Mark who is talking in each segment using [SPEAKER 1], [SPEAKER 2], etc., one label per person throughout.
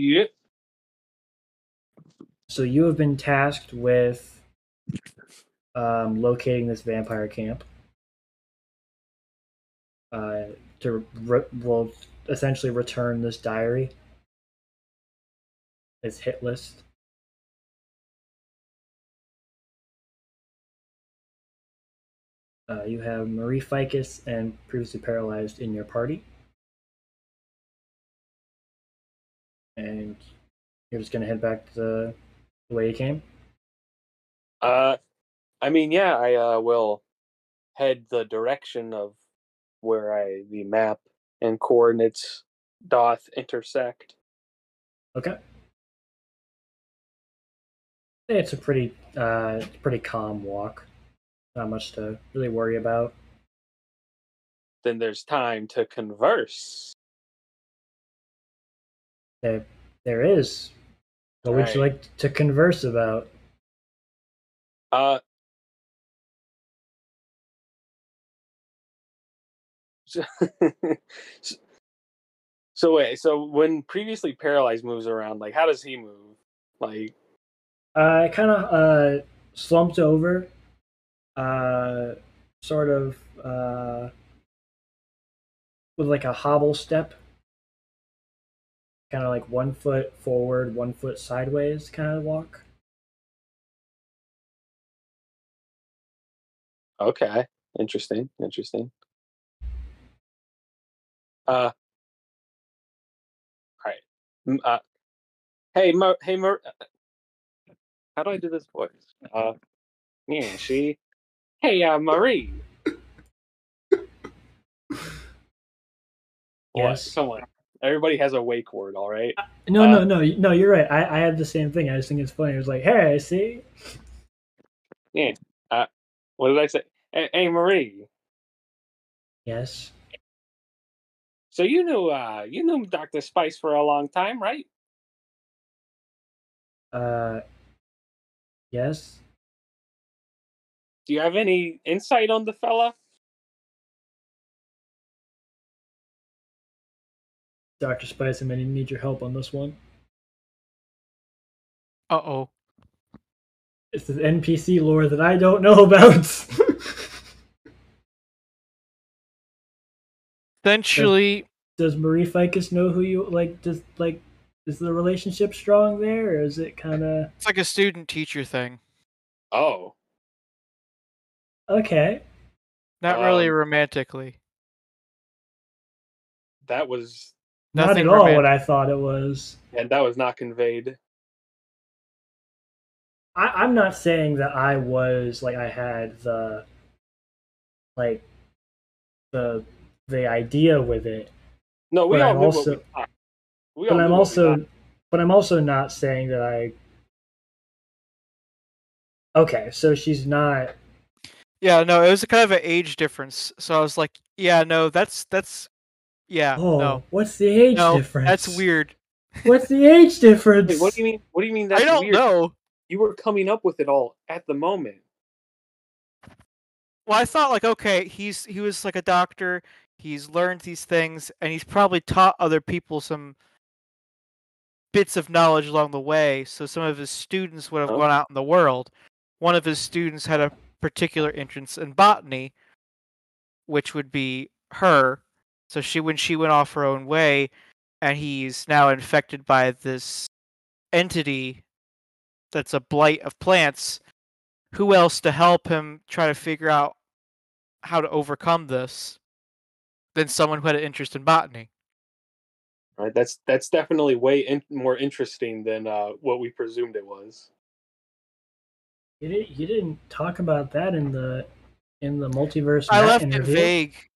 [SPEAKER 1] Yep.
[SPEAKER 2] So you have been tasked with um, locating this vampire camp. Uh, to re- will essentially return this diary. Its hit list. Uh, you have Marie Ficus and previously paralyzed in your party. And you're just gonna head back to the, the way you came.
[SPEAKER 1] Uh, I mean, yeah, I uh, will head the direction of where I the map and coordinates doth intersect.
[SPEAKER 2] Okay. It's a pretty uh pretty calm walk. Not much to really worry about.
[SPEAKER 1] Then there's time to converse.
[SPEAKER 2] There there is. What would you like to converse about?
[SPEAKER 1] Uh. So, so wait, so when previously paralyzed moves around, like how does he move? Like
[SPEAKER 2] Uh, I kind of uh, slumped over, uh, sort of uh, with like a hobble step, kind of like one foot forward, one foot sideways kind of walk.
[SPEAKER 1] Okay, interesting, interesting. Uh, all right. Uh, hey, Mo, hey, Mo, how do I do this voice? Uh, yeah, she. Hey, uh, Marie.
[SPEAKER 2] Yes.
[SPEAKER 1] Come on. Everybody has a wake word, all right?
[SPEAKER 2] No, no, no, no. You're right. I, I had the same thing. I just think it's funny. It was like, hey, I see,
[SPEAKER 1] Yeah. Uh, what did I say? Hey, hey, Marie.
[SPEAKER 2] yes,
[SPEAKER 1] So you knew, uh, you knew Doctor Spice for a long time, right?
[SPEAKER 2] uh, yes.
[SPEAKER 1] Do you have any insight on the fella?
[SPEAKER 2] Doctor Spice, I'm gonna need your help on this one.
[SPEAKER 3] Uh oh.
[SPEAKER 2] It's the NPC lore that I don't know about.
[SPEAKER 3] Essentially,
[SPEAKER 2] does Marie Ficus know who you like? Does like is the relationship strong there, or is it kind of
[SPEAKER 3] it's like a student teacher thing.
[SPEAKER 1] Oh,
[SPEAKER 2] okay?
[SPEAKER 3] Not really
[SPEAKER 1] Um,
[SPEAKER 3] romantically.
[SPEAKER 1] that was,
[SPEAKER 2] Not at all what I thought it was.
[SPEAKER 1] and that was not conveyed.
[SPEAKER 2] I, I'm not saying that I was like I had the like the the idea with it,
[SPEAKER 1] No, we
[SPEAKER 2] But
[SPEAKER 1] all
[SPEAKER 2] I'm also-
[SPEAKER 1] what we. We all
[SPEAKER 2] but
[SPEAKER 1] knew
[SPEAKER 2] I'm also but I'm also not saying that I. Okay, so she's not.
[SPEAKER 3] Yeah, no, it was a kind of an age difference. So I was like, yeah, no, that's that's yeah,
[SPEAKER 2] Oh,
[SPEAKER 3] no.
[SPEAKER 2] what's the age
[SPEAKER 3] No,
[SPEAKER 2] difference?
[SPEAKER 3] that's weird.
[SPEAKER 2] What's the age difference?
[SPEAKER 1] Wait, what do you mean? What do you mean? That's
[SPEAKER 3] I don't
[SPEAKER 1] weird?
[SPEAKER 3] know.
[SPEAKER 1] You were coming up with it all at the moment.
[SPEAKER 3] Well, I thought like, okay, he's he was like a doctor. He's learned these things, and he's probably taught other people some bits of knowledge along the way. So some of his students would have
[SPEAKER 1] Oh.
[SPEAKER 3] gone out in the world. One of his students had a particular interest in botany, which would be her. So she, when she went off her own way, and he's now infected by this entity that's a blight of plants. Who else to help him try to figure out how to overcome this than someone who had an interest in botany?
[SPEAKER 1] Right? That's that's definitely way in, more interesting than uh, what we presumed it was.
[SPEAKER 2] You didn't, you didn't talk about that in the in the multiverse.
[SPEAKER 3] I left
[SPEAKER 2] interview.
[SPEAKER 3] it vague.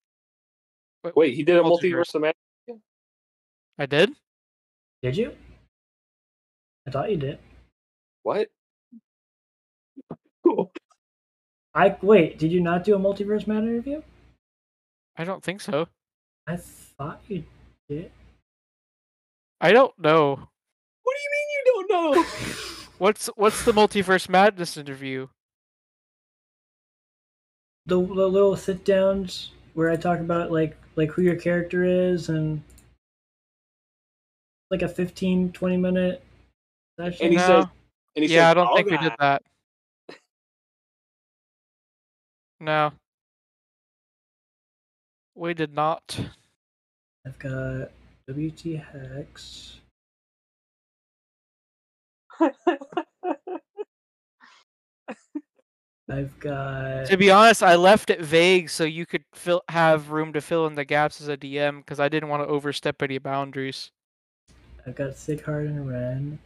[SPEAKER 1] Wait, he did a
[SPEAKER 3] Multiverse.
[SPEAKER 1] multiverse of Madness?
[SPEAKER 3] I did.
[SPEAKER 2] Did you? I thought you did.
[SPEAKER 1] What? Cool.
[SPEAKER 2] I wait. Did you not do a multiverse Matt interview?
[SPEAKER 3] I don't think so.
[SPEAKER 2] I thought you did.
[SPEAKER 3] I don't know.
[SPEAKER 1] What do you mean you don't know?
[SPEAKER 3] What's what's the multiverse madness interview?
[SPEAKER 2] The, the little sit downs where I talk about like like who your character is and like a 15, 20 minute session.
[SPEAKER 1] And he
[SPEAKER 3] No.
[SPEAKER 1] says, and he
[SPEAKER 3] yeah,
[SPEAKER 1] says,
[SPEAKER 3] I don't
[SPEAKER 1] "All
[SPEAKER 3] think we did
[SPEAKER 1] that."
[SPEAKER 3] that. No. We did not.
[SPEAKER 2] I've got WT Hex. I've got
[SPEAKER 3] To be honest, I left it vague so you could fill have room to fill in the gaps as a DM because I didn't want to overstep any boundaries.
[SPEAKER 2] I've got Sighart and Ren.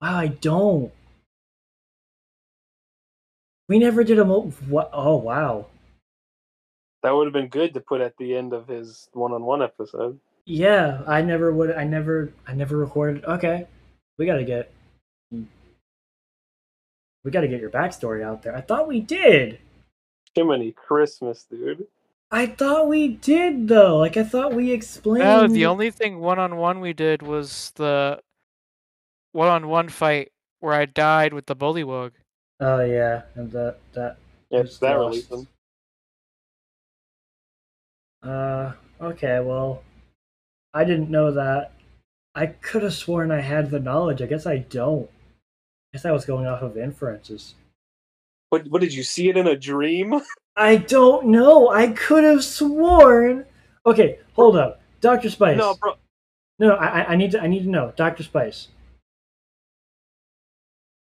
[SPEAKER 2] Wow, I don't. We never did a mo- what? Oh wow.
[SPEAKER 1] That would have been good to put at the end of his one-on-one episode.
[SPEAKER 2] Yeah, I never would. I never. I never recorded. Okay, we gotta get. Hmm. We gotta get your backstory out there. I thought we did.
[SPEAKER 1] Jiminy Christmas, dude.
[SPEAKER 2] I thought we did though. Like I thought we explained.
[SPEAKER 3] No, the only thing one on one we did was the one on one fight where I died with the bullywug.
[SPEAKER 2] Oh yeah, and that that.
[SPEAKER 1] Yeah,
[SPEAKER 2] was
[SPEAKER 1] that
[SPEAKER 2] lost.
[SPEAKER 1] released him.
[SPEAKER 2] Uh. Okay. Well, I didn't know that. I could have sworn I had the knowledge. I guess I don't. I guess I was going off of inferences.
[SPEAKER 1] What? What did you see it in a dream?
[SPEAKER 2] I don't know. I could have sworn. Okay, hold up, Doctor Spice.
[SPEAKER 1] no, bro.
[SPEAKER 2] no, I, I- I need to. I need to know, Doctor Spice.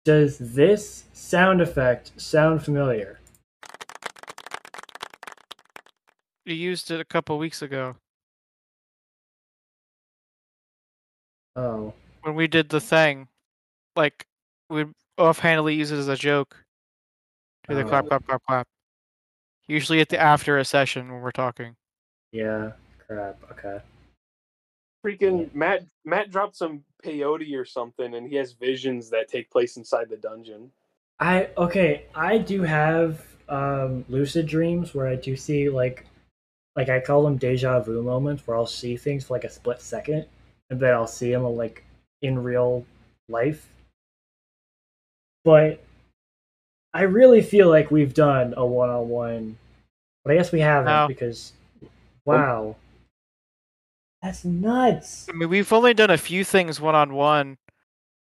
[SPEAKER 2] Does this sound effect sound familiar?
[SPEAKER 3] You used it a couple weeks ago
[SPEAKER 2] Oh,
[SPEAKER 3] when we did the thing. Like we offhandedly use it as a joke. Do the
[SPEAKER 2] Oh.
[SPEAKER 3] clap, clap, clap, clap. Usually at the after a session when we're talking.
[SPEAKER 2] yeah. Crap. Okay.
[SPEAKER 1] Freaking Matt. Matt dropped some peyote or something, and he has visions that take place inside the dungeon.
[SPEAKER 2] I okay. I do have um, lucid dreams where I do see like, like I call them deja vu moments where I'll see things for like a split second, and then I'll see them like in real life. But I really feel like we've done a one-on-one, but I guess we haven't
[SPEAKER 3] No.
[SPEAKER 2] because, wow, that's nuts.
[SPEAKER 3] I mean, we've only done a few things one on one.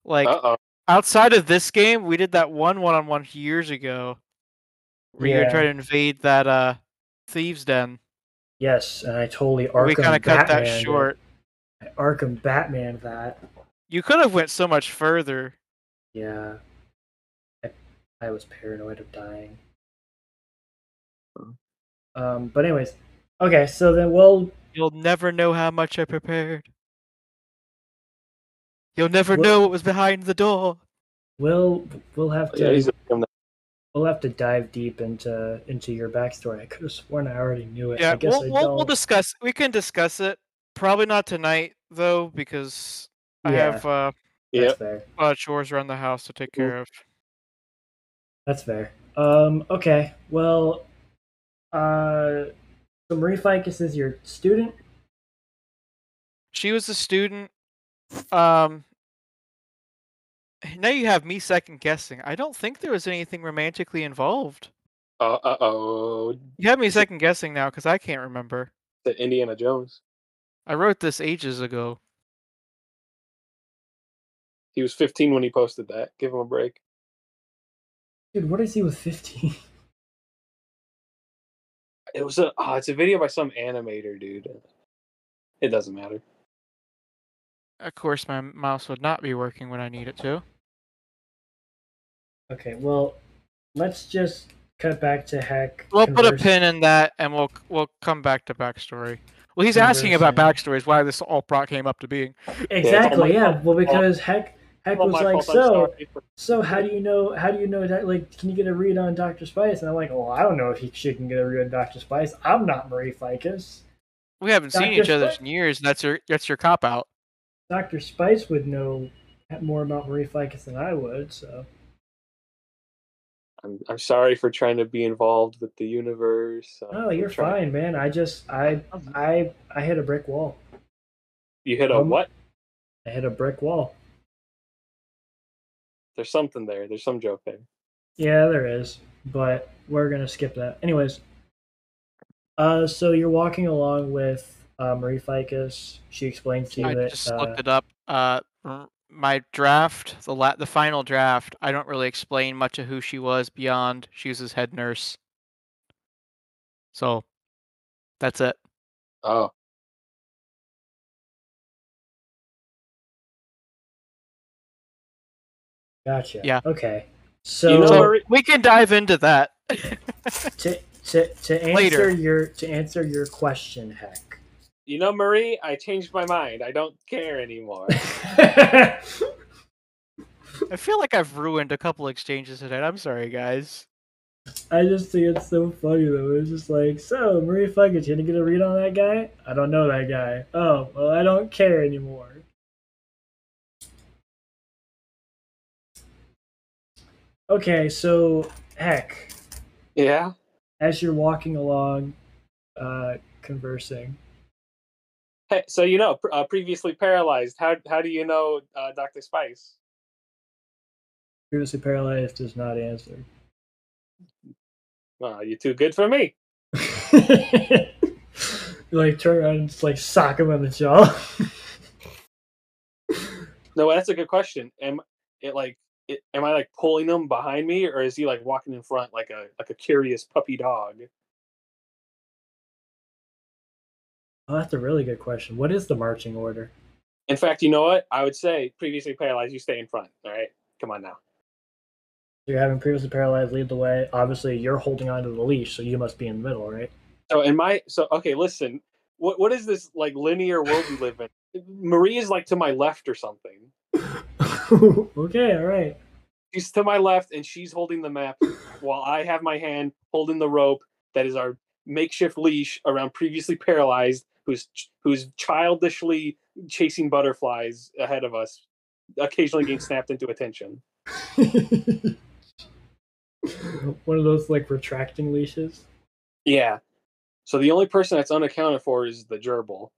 [SPEAKER 3] Like
[SPEAKER 1] Uh oh.
[SPEAKER 3] outside of this game, we did that one one on one years ago where you
[SPEAKER 2] Yeah.
[SPEAKER 3] were trying to invade that uh thieves den.
[SPEAKER 2] Yes, and I totally
[SPEAKER 3] we kind of cut that short.
[SPEAKER 2] Arkham Batman that.
[SPEAKER 3] You could have went so much further.
[SPEAKER 2] Yeah. I, I was paranoid of dying. Um, but anyways, okay, so then we'll
[SPEAKER 3] You'll never know how much I prepared. You'll never
[SPEAKER 2] What-
[SPEAKER 3] know what was behind the door.
[SPEAKER 2] we'll we'll have to
[SPEAKER 1] Yeah,
[SPEAKER 2] we'll have to dive deep into into your backstory. I could have sworn I already knew it.
[SPEAKER 3] Yeah,
[SPEAKER 2] I guess
[SPEAKER 3] we'll,
[SPEAKER 2] I
[SPEAKER 3] we'll,
[SPEAKER 2] don't.
[SPEAKER 3] we'll discuss. We can discuss it. Probably not tonight though, because I have uh,
[SPEAKER 1] yeah.
[SPEAKER 2] fair.
[SPEAKER 3] a lot of chores around the house to take
[SPEAKER 1] Mm-hmm.
[SPEAKER 3] care of.
[SPEAKER 2] That's fair. Um, okay. Well, uh, so Marie Ficus is your student.
[SPEAKER 3] She was a student. Um, now you have me second guessing. I don't think there was anything romantically involved.
[SPEAKER 1] Uh oh.
[SPEAKER 3] You have me second guessing now because I can't remember.
[SPEAKER 1] The Indiana Jones.
[SPEAKER 3] I wrote this ages ago.
[SPEAKER 1] He was 15 when he posted that. Give him a break.
[SPEAKER 2] Dude, what is he with fifteen?
[SPEAKER 1] It was a. Oh, it's a video by some animator, dude. It doesn't matter.
[SPEAKER 3] Of course, my mouse would not be working when I need it to.
[SPEAKER 2] Okay, well, let's just cut back to Heck.
[SPEAKER 3] We'll put a pin in that, and we'll we'll come back to backstory. Well, he's asking about
[SPEAKER 2] Conversing.
[SPEAKER 3] backstories, why this all pro came up to being.
[SPEAKER 2] Exactly, yeah. Well, because Heck Heck
[SPEAKER 1] All
[SPEAKER 2] was like,
[SPEAKER 1] fault,
[SPEAKER 2] so so how do you know how do you know that like can you get a read on Doctor Spice? And I'm like, well, I don't know if he she can get a read on Doctor Spice. I'm not Marie Ficus.
[SPEAKER 3] We haven't seen
[SPEAKER 2] Dr.
[SPEAKER 3] each other in years. And that's your that's your cop out.
[SPEAKER 2] Doctor Spice would know more about Marie Ficus than I would. So
[SPEAKER 1] I'm, I'm sorry for trying to be involved with the universe. uh,
[SPEAKER 2] oh,
[SPEAKER 1] for
[SPEAKER 2] you're
[SPEAKER 1] trying-
[SPEAKER 2] fine, man. I just I I I hit a brick wall.
[SPEAKER 1] You hit a
[SPEAKER 2] Um,
[SPEAKER 1] what?
[SPEAKER 2] I hit a brick wall.
[SPEAKER 1] There's something there. There's some joke there.
[SPEAKER 2] Yeah, there is, but we're gonna skip that. Anyways, uh, so you're walking along with uh, Marie Ficus. She explains to you
[SPEAKER 3] I
[SPEAKER 2] that
[SPEAKER 3] just
[SPEAKER 2] uh,
[SPEAKER 3] looked it up. Uh, my draft, the la- the final draft, I don't really explain much of who she was beyond she was his head nurse. So, that's it.
[SPEAKER 1] Oh,
[SPEAKER 2] Gotcha.
[SPEAKER 3] Yeah.
[SPEAKER 2] Okay. So,
[SPEAKER 1] You know,
[SPEAKER 3] we can dive into that.
[SPEAKER 2] to to to answer
[SPEAKER 3] Later.
[SPEAKER 2] your to answer your question, heck.
[SPEAKER 1] you know, Marie, I changed my mind. I don't care anymore.
[SPEAKER 3] I feel like I've ruined a couple exchanges tonight. I'm sorry, guys.
[SPEAKER 2] I just think it's so funny though. It's just like, so Marie Ficus, you gonna get a read on that guy? I don't know that guy. Oh, well, I don't care anymore. Okay, so heck,
[SPEAKER 1] yeah.
[SPEAKER 2] as you're walking along, uh, conversing,
[SPEAKER 1] Hey, so you know, pr- uh, previously paralyzed. How how do you know uh, Doctor Spice?
[SPEAKER 2] previously paralyzed does not answer.
[SPEAKER 1] Well, you're too good for me.
[SPEAKER 2] you like turn around and just like sock him in the jaw.
[SPEAKER 1] No, that's a good question. Am it like it, am I like pulling him behind me, or is he like walking in front like a like a curious puppy dog?
[SPEAKER 2] oh, that's a really good question. What is the marching order?
[SPEAKER 1] In fact, you know what? I would say previously paralyzed. You stay in front. All right, come on now.
[SPEAKER 2] You're having previously paralyzed lead the way. Obviously, you're holding onto the leash, so you must be in the middle, right?
[SPEAKER 1] So in my so okay, listen. What what is this like linear world we live in? Marie is like to my left or something.
[SPEAKER 2] okay, all right.
[SPEAKER 1] She's to my left and she's holding the map while I have my hand holding the rope that is our makeshift leash around previously paralyzed who's who's childishly chasing butterflies ahead of us, occasionally getting snapped into attention.
[SPEAKER 2] One of those like retracting leashes.
[SPEAKER 1] Yeah. So the only person that's unaccounted for is the gerbil,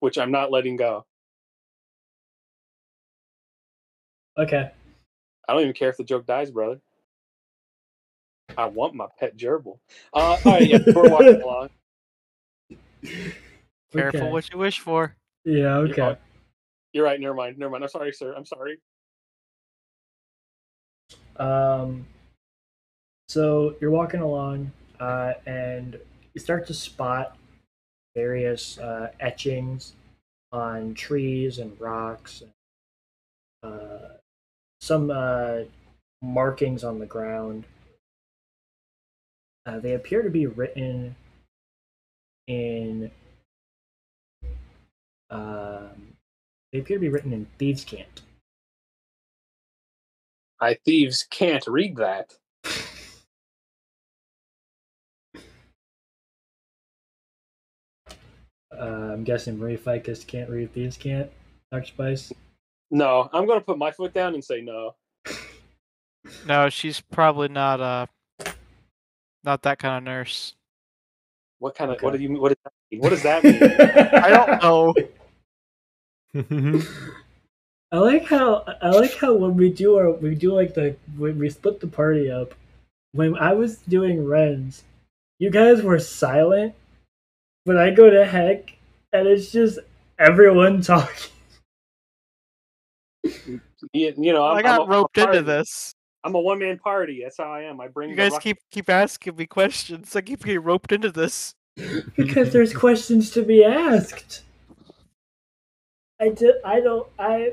[SPEAKER 1] which I'm not letting go.
[SPEAKER 2] Okay.
[SPEAKER 1] I don't even care if the joke dies, brother. I want my pet gerbil. Uh, all right, yeah, we're walking along.
[SPEAKER 3] Careful
[SPEAKER 2] Okay.
[SPEAKER 3] what you wish for.
[SPEAKER 2] Yeah.
[SPEAKER 1] You're
[SPEAKER 2] Okay.
[SPEAKER 1] right. You're right. Never mind. Never mind. I'm sorry, sir. I'm sorry.
[SPEAKER 2] Um, so you're walking along, uh, and you start to spot various uh, etchings on trees and rocks, and uh, some uh, markings on the ground. Uh, they appear to be written in. Um, they appear to be written in thieves' cant.
[SPEAKER 1] I thieves can't read that.
[SPEAKER 2] Uh, I'm guessing Marie Ficus can't read thieves' cant. Dr. Spice.
[SPEAKER 1] No, I'm gonna put my foot down and say no.
[SPEAKER 3] No, she's probably not uh not that kind of nurse.
[SPEAKER 1] What kind of
[SPEAKER 2] Okay.
[SPEAKER 1] what do you what does that mean? What does that mean?
[SPEAKER 3] I don't know.
[SPEAKER 2] I like how I like how when we do our we do like the when we split the party up. When I was doing Rens, you guys were silent, but I go to heck, and it's just everyone talking.
[SPEAKER 1] You, you know, I'm,
[SPEAKER 3] I got
[SPEAKER 1] I'm a- I'm a
[SPEAKER 3] roped into this.
[SPEAKER 1] I'm a one man party. That's how I am. I bring
[SPEAKER 3] You guys keep keep asking me questions. I keep getting roped into this.
[SPEAKER 2] because there's questions to be asked. I did. I don't. I.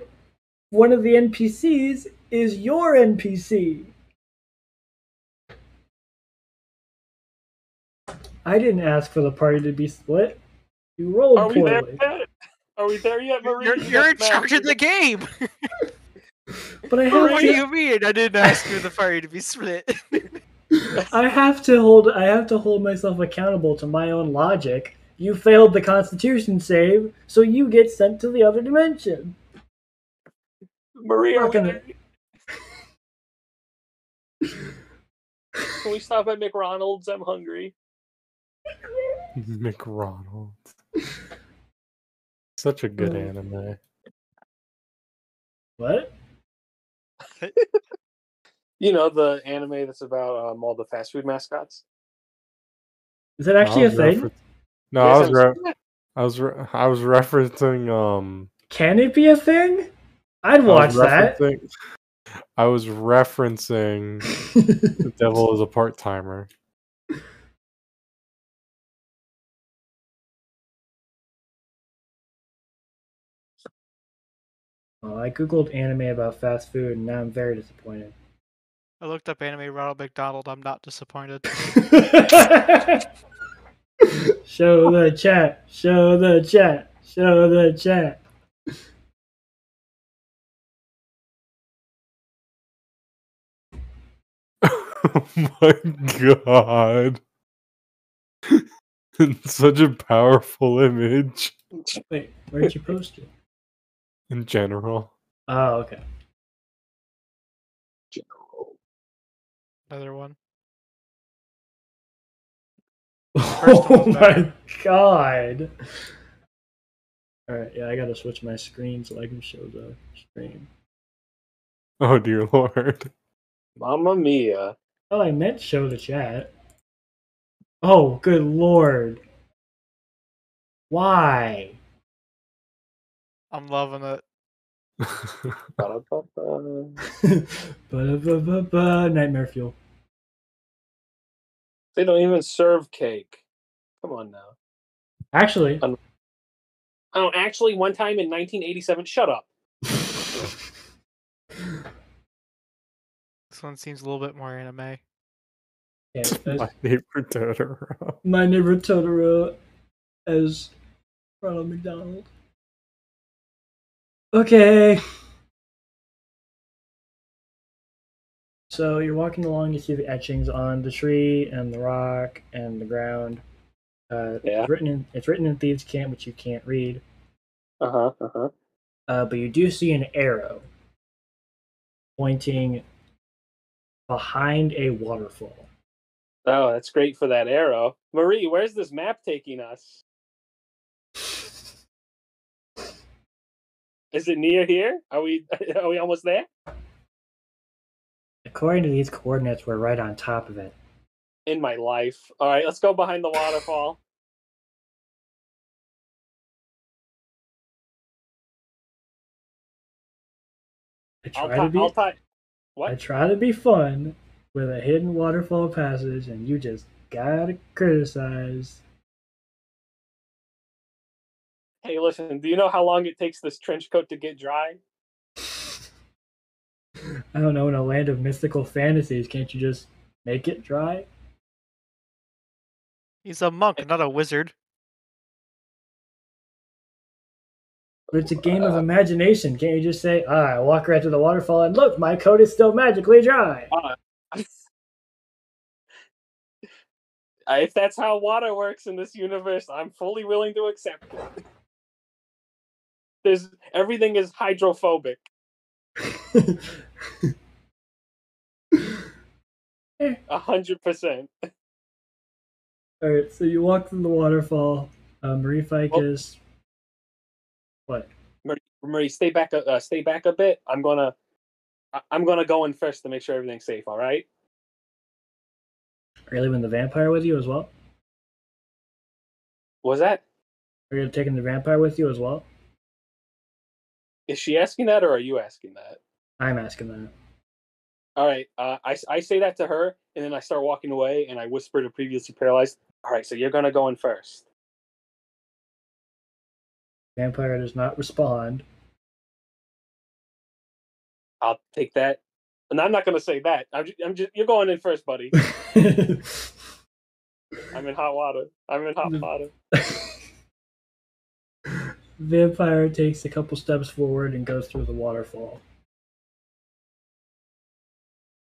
[SPEAKER 2] One of the NPCs is your NPC. I didn't ask for the party to be split. You rolled
[SPEAKER 1] Are we there yet? Are we there yet, Marie?
[SPEAKER 3] You're,
[SPEAKER 1] You
[SPEAKER 3] you're in charge of the game.
[SPEAKER 2] But I have
[SPEAKER 3] what do you mean? I didn't ask for the party to be split.
[SPEAKER 2] I have to hold I have to hold myself accountable to my own logic. You failed the constitution save, so you get sent to the other dimension.
[SPEAKER 1] Maria, are we
[SPEAKER 2] gonna-
[SPEAKER 1] Can we stop at McRonald's? I'm hungry.
[SPEAKER 4] McRonald's. Such a good
[SPEAKER 2] Oh.
[SPEAKER 4] anime.
[SPEAKER 2] What?
[SPEAKER 1] You know the anime that's about um, all the fast food mascots.
[SPEAKER 2] Is that actually
[SPEAKER 4] I
[SPEAKER 2] a
[SPEAKER 4] was
[SPEAKER 2] thing?
[SPEAKER 4] refer- No, I
[SPEAKER 1] Yes,
[SPEAKER 4] was
[SPEAKER 1] I'm-
[SPEAKER 4] re- I was re- I was referencing um
[SPEAKER 2] Can it be a thing? I'd
[SPEAKER 4] I
[SPEAKER 2] watch
[SPEAKER 4] was
[SPEAKER 2] that.
[SPEAKER 4] I was referencing the devil is a part timer.
[SPEAKER 2] Oh, I googled anime about fast food, and now I'm very disappointed.
[SPEAKER 3] I looked up anime Ronald McDonald. I'm not disappointed.
[SPEAKER 2] show the chat. Show the chat. Show the chat.
[SPEAKER 4] oh my god. Such a powerful image
[SPEAKER 2] Wait, where'd you post it?
[SPEAKER 4] In general.
[SPEAKER 2] Oh, okay. General.
[SPEAKER 3] Another one.
[SPEAKER 2] Oh
[SPEAKER 3] one's
[SPEAKER 2] my god. Alright, yeah, I gotta switch my screen so I can show the stream.
[SPEAKER 4] Oh dear lord.
[SPEAKER 1] Mamma mia.
[SPEAKER 2] Oh, I meant show the chat. Oh, good lord. Why?
[SPEAKER 3] I'm loving it.
[SPEAKER 2] Nightmare fuel.
[SPEAKER 1] They don't even serve cake. Come on now.
[SPEAKER 2] Actually,
[SPEAKER 1] Oh, actually, one time in 1987. Shut up.
[SPEAKER 3] This one seems a little bit more anime.
[SPEAKER 2] yeah,
[SPEAKER 4] my neighbor Totoro.
[SPEAKER 2] my neighbor Totoro as Ronald McDonald. Okay. So you're walking along, you see the etchings on the tree and the rock and the ground. Uh,
[SPEAKER 1] Yeah.
[SPEAKER 2] it's written in it's written in thieves' cant, which you can't read.
[SPEAKER 1] Uh huh. Uh huh.
[SPEAKER 2] Uh, but you do see an arrow pointing behind a waterfall.
[SPEAKER 1] Oh, that's great for that arrow. Marie, where's this map taking us? Is it near here? Are we are we almost there?
[SPEAKER 2] According to these coordinates, we're right on top of it.
[SPEAKER 1] In my life. All right, let's go behind the waterfall.
[SPEAKER 2] I
[SPEAKER 1] I'll,
[SPEAKER 2] try to be
[SPEAKER 1] I'll tie.
[SPEAKER 2] I try to be fun with a hidden waterfall passage, and you just gotta criticize.
[SPEAKER 1] Hey, listen. Do you know how long it takes this trench coat to get dry?
[SPEAKER 2] I don't know. In a land of mystical fantasies, can't you just make it dry?
[SPEAKER 3] He's a monk, not a wizard.
[SPEAKER 2] But it's a game of imagination. Can't you just say, "Ah, I walk right to the waterfall, and look, my coat is still magically dry"?
[SPEAKER 1] Uh, if that's how water works in this universe, I'm fully willing to accept it. There's everything is hydrophobic. A hundred percent.
[SPEAKER 2] All right, so you walk through the waterfall. Uh, Marie Ficus. What?
[SPEAKER 1] Marie, Marie, stay back. Uh, stay back a bit. I'm gonna. I'm gonna go in first to make sure everything's safe. All right.
[SPEAKER 2] Are you leaving the vampire with you as well?
[SPEAKER 1] Was that?
[SPEAKER 2] Are you taking the vampire with you as well?
[SPEAKER 1] Is she asking that, or are you asking that?
[SPEAKER 2] I'm asking that.
[SPEAKER 1] All right. Uh, I I say that to her, and then I start walking away, and I whisper to previously paralyzed. All right, so you're gonna go in first.
[SPEAKER 2] Vampire does not respond.
[SPEAKER 1] I'll take that. And I'm not gonna say that. I'm just, I'm just you're going in first, buddy. I'm in hot water. I'm in hot water.
[SPEAKER 2] Vampire takes a couple steps forward and goes through the waterfall.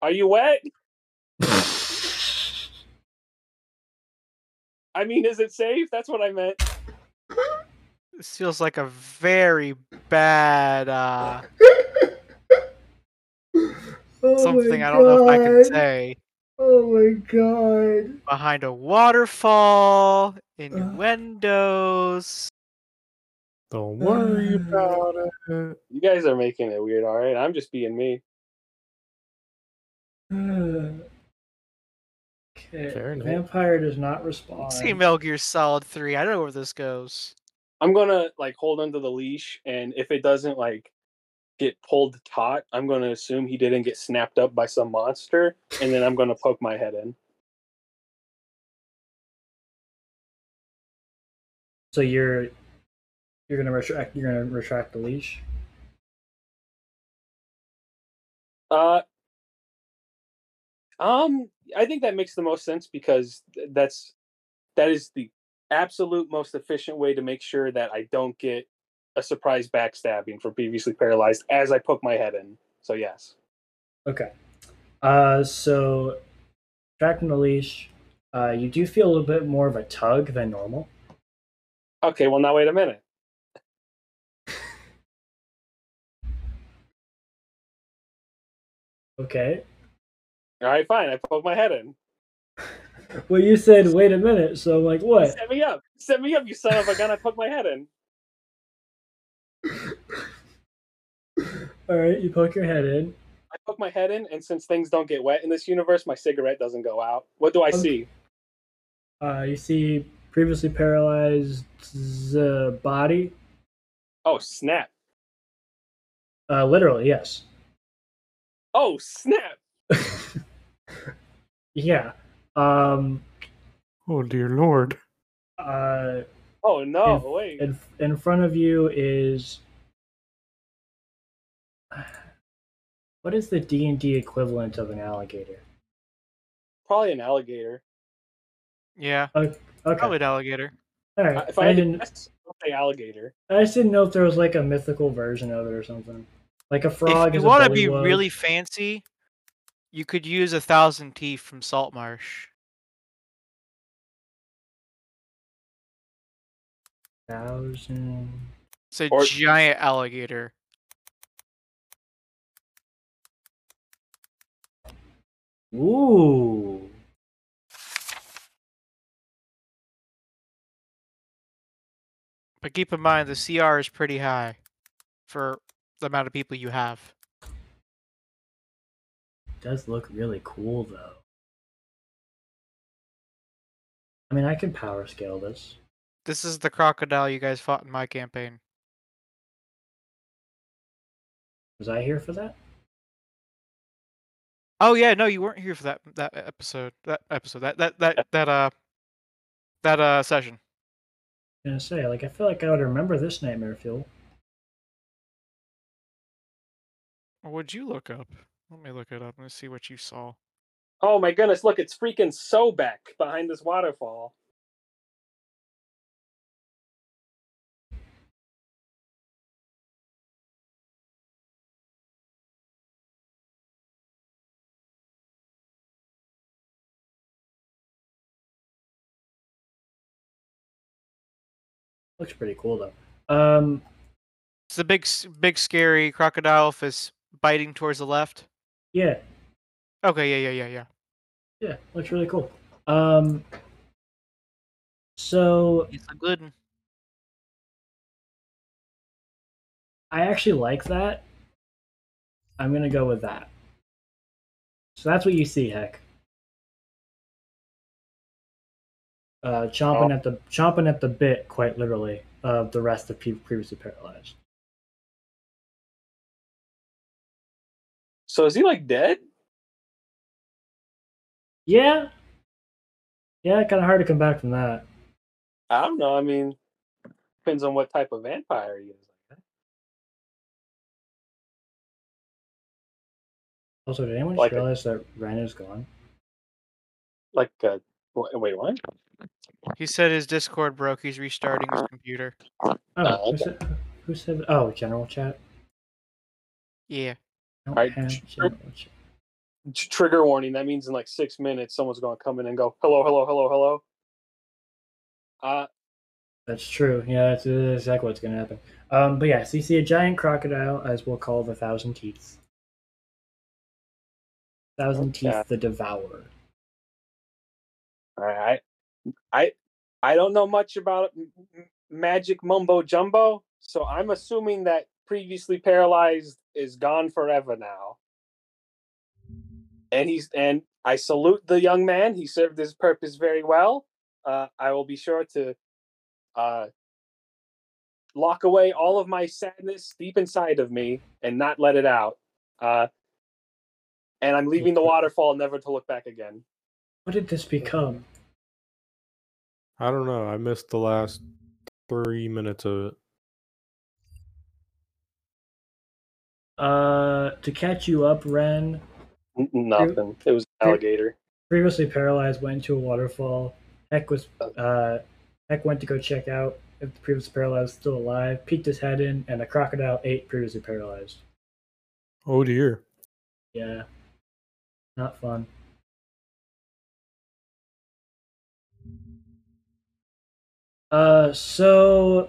[SPEAKER 1] Are you wet? I mean, is it safe? That's what I meant.
[SPEAKER 3] This feels like a very bad uh,
[SPEAKER 2] Oh
[SPEAKER 3] something I don't know if I can say.
[SPEAKER 2] Oh my god.
[SPEAKER 3] Behind a waterfall,
[SPEAKER 2] Uh.
[SPEAKER 3] innuendos.
[SPEAKER 4] Don't worry mm. about it.
[SPEAKER 1] You guys are making it weird, all right? I'm just being me.
[SPEAKER 4] Mm. okay.
[SPEAKER 2] Vampire does not respond.
[SPEAKER 3] See Metal Gear Solid 3. I don't know where this goes.
[SPEAKER 1] I'm gonna like hold onto the leash, and if it doesn't like get pulled taut, I'm gonna assume he didn't get snapped up by some monster, and then I'm gonna poke my head in.
[SPEAKER 2] So you're you're gonna retract you're gonna retract the leash.
[SPEAKER 1] Uh, um, I think that makes the most sense because that's that is the absolute most efficient way to make sure that I don't get a surprise backstabbing for previously paralyzed as I poke my head in. So yes.
[SPEAKER 2] Okay. Uh, so retracting the leash, uh, you do feel a little bit more of a tug than normal.
[SPEAKER 1] Okay, well now wait a minute.
[SPEAKER 2] Okay.
[SPEAKER 1] All right, fine. I poke my head in.
[SPEAKER 2] Well, you said wait a minute, so I'm like what?
[SPEAKER 1] Set me up. Set me up, you son of a gun. I poke my head in.
[SPEAKER 2] All right, you poke your head in.
[SPEAKER 1] I poke my head in, and since things don't get wet in this universe, my cigarette doesn't go out. What do I
[SPEAKER 2] Okay.
[SPEAKER 1] see?
[SPEAKER 2] Uh, you see previously paralyzed uh, body.
[SPEAKER 1] Oh snap!
[SPEAKER 2] Uh, literally, yes.
[SPEAKER 1] Oh snap!
[SPEAKER 2] yeah. Um.
[SPEAKER 4] Oh dear lord.
[SPEAKER 2] Uh.
[SPEAKER 1] Oh no!
[SPEAKER 2] If-
[SPEAKER 1] wait.
[SPEAKER 2] In in front of you is. What is the D and D equivalent of an alligator?
[SPEAKER 1] Probably an alligator.
[SPEAKER 3] Yeah,
[SPEAKER 2] Okay.
[SPEAKER 3] probably an alligator.
[SPEAKER 2] All
[SPEAKER 1] Uh. If I
[SPEAKER 2] I
[SPEAKER 1] had
[SPEAKER 2] didn't.
[SPEAKER 1] guess, I'll say alligator.
[SPEAKER 2] I just didn't know if there was like a mythical version of it or something. Like a frog.
[SPEAKER 3] if you want to be
[SPEAKER 2] bullywug.
[SPEAKER 3] really fancy, you could use a thousand teeth from Saltmarsh.
[SPEAKER 2] thousand.
[SPEAKER 3] It's a
[SPEAKER 1] Or-
[SPEAKER 3] giant alligator.
[SPEAKER 2] Ooh.
[SPEAKER 3] But keep in mind the CR is pretty high for the amount of people you have.
[SPEAKER 2] does look really cool though. I mean, I can power scale this.
[SPEAKER 3] This is the crocodile you guys fought in my campaign.
[SPEAKER 2] Was I here for that?
[SPEAKER 3] Oh yeah, no, you weren't here for that that episode. That episode. That that that that uh that uh session.
[SPEAKER 2] I'm gonna say, like, I feel like I would remember this nightmare fuel.
[SPEAKER 3] What'd you look up? Let me look it up. Let's see what you saw.
[SPEAKER 1] Oh my goodness! Look, it's freaking Sobek behind this waterfall.
[SPEAKER 2] Looks pretty cool though. Um,
[SPEAKER 3] It's the big big scary crocodile if it's biting towards the left.
[SPEAKER 2] yeah,
[SPEAKER 3] Okay, yeah, yeah, yeah, yeah.
[SPEAKER 2] yeah, looks really cool. Um, so
[SPEAKER 3] It's a good one.
[SPEAKER 2] I actually like that. I'm gonna go with that. So that's what you see, heck. Uh, chomping
[SPEAKER 1] Oh.
[SPEAKER 2] at the chomping at the bit, quite literally, of the rest of people previously paralyzed.
[SPEAKER 1] So is he like dead?
[SPEAKER 2] Yeah, yeah, kind of hard to come back from that.
[SPEAKER 1] I don't know. I mean, depends on what type of vampire he is.
[SPEAKER 2] Also, did anyone
[SPEAKER 1] Like
[SPEAKER 2] just
[SPEAKER 1] a-
[SPEAKER 2] realize that Ren is gone?
[SPEAKER 1] Like, uh, wait, what?
[SPEAKER 3] He said his Discord broke. He's restarting his computer.
[SPEAKER 2] Oh,
[SPEAKER 1] Oh,
[SPEAKER 2] who, said, who said? Oh, general chat.
[SPEAKER 3] Yeah.
[SPEAKER 2] I don't
[SPEAKER 1] Alright,
[SPEAKER 2] have
[SPEAKER 1] sure.
[SPEAKER 2] general chat.
[SPEAKER 1] T- Trigger warning. That means in like six minutes, someone's going to come in and go, "Hello, hello, hello, hello." Uh,
[SPEAKER 2] That's true. Yeah, that's that's exactly what's gonna happen. Um, but yeah, so you see a giant crocodile, as we'll call the Thousand Teeth. Thousand
[SPEAKER 1] Okay.
[SPEAKER 2] Teeth, the Devourer.
[SPEAKER 1] all right. I, I don't know much about magic mumbo jumbo, so I'm assuming that previously paralyzed is gone forever now. And he's and I salute the young man. He served his purpose very well. Uh, I will be sure to uh, lock away all of my sadness deep inside of me and not let it out. Uh, and I'm leaving the waterfall never to look back again.
[SPEAKER 2] What did this become?
[SPEAKER 4] I don't know. I missed the last three minutes of it.
[SPEAKER 2] Uh, to catch you up, Ren,
[SPEAKER 1] N- nothing. It was an alligator.
[SPEAKER 2] previously paralyzed, went into a waterfall. Heck was uh, Heck went to go check out if the previously paralyzed was still alive. Peeked his head in, and a crocodile ate previously paralyzed.
[SPEAKER 4] Oh dear.
[SPEAKER 2] Yeah, not fun. Uh, so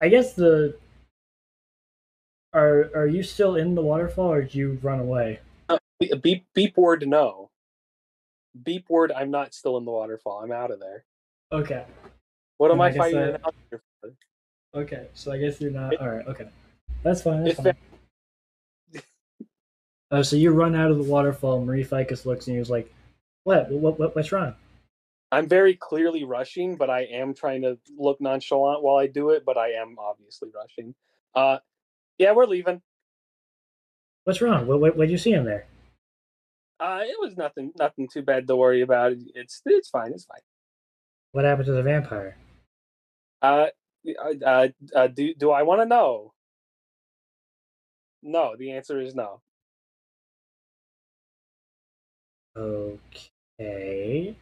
[SPEAKER 2] I guess the are are you still in the waterfall or did you run away?
[SPEAKER 1] Be- Beep beep word no. Beep word I'm not still in the waterfall. I'm out of there.
[SPEAKER 2] Okay,
[SPEAKER 1] What am
[SPEAKER 2] I
[SPEAKER 1] I fighting
[SPEAKER 2] I-
[SPEAKER 1] an alligator for?
[SPEAKER 2] okay. So I guess you're not. All right. Okay, that's fine. That's fine. Oh, so you run out of the waterfall. Marie Ficus looks and he was like, "What? What? what what's wrong?"
[SPEAKER 1] I'm very clearly rushing, but I am trying to look nonchalant while I do it, but I am obviously rushing. Uh yeah, we're leaving.
[SPEAKER 2] What's wrong? What? What? What you see in there?
[SPEAKER 1] Uh it was nothing nothing too bad to worry about. It's it's fine, it's fine.
[SPEAKER 2] What happened to the vampire?
[SPEAKER 1] Uh uh, uh do do I want to know? No, the answer is no.
[SPEAKER 2] Okay.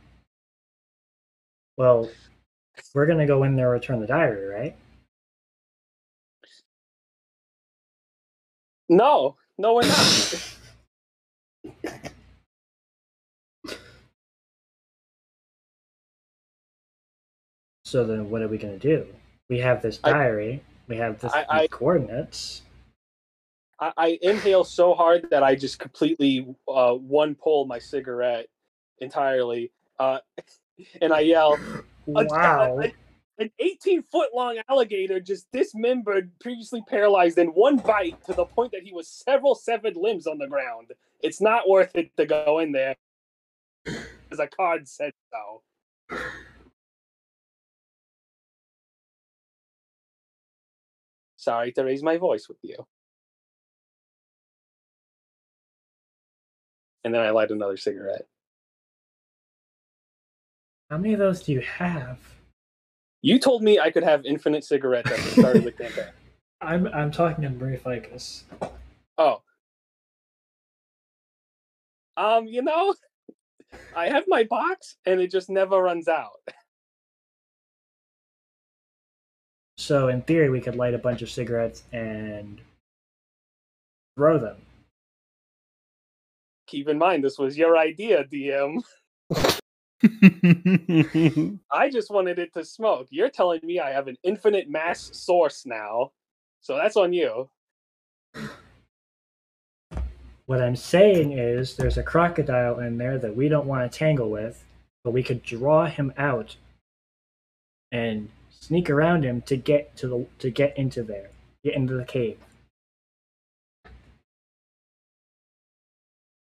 [SPEAKER 2] Well, we're gonna go in there, return the diary, right?
[SPEAKER 1] No, no we're not.
[SPEAKER 2] So then, what are we gonna do? We have this
[SPEAKER 1] I-
[SPEAKER 2] diary. we have this
[SPEAKER 1] I- I-
[SPEAKER 2] coordinates.
[SPEAKER 1] I, I inhale so hard that I just completely uh, one pull my cigarette entirely, uh, and I yell,
[SPEAKER 2] Wow.
[SPEAKER 1] an 18 foot long alligator just dismembered, previously paralyzed in one bite to the point that he was several severed limbs on the ground. It's not worth it to go in there, as a card said so. Sorry to raise my voice with you. And then I light another cigarette.
[SPEAKER 2] How many of those do you have?
[SPEAKER 1] You told me I could have infinite cigarettes at the start of the campaign.
[SPEAKER 2] I'm I'm talking to Marie Ficus.
[SPEAKER 1] Oh. Um, you know, I have my box and it just never runs out.
[SPEAKER 2] So in theory, we could light a bunch of cigarettes and throw them.
[SPEAKER 1] Keep in mind, this was your idea, DM. I just wanted it to smoke. You're telling me I have an infinite mass source now. So that's on you.
[SPEAKER 2] What I'm saying is, there's a crocodile in there that we don't want to tangle with, but we could draw him out and sneak around him to get to the to get into there, get into the cave.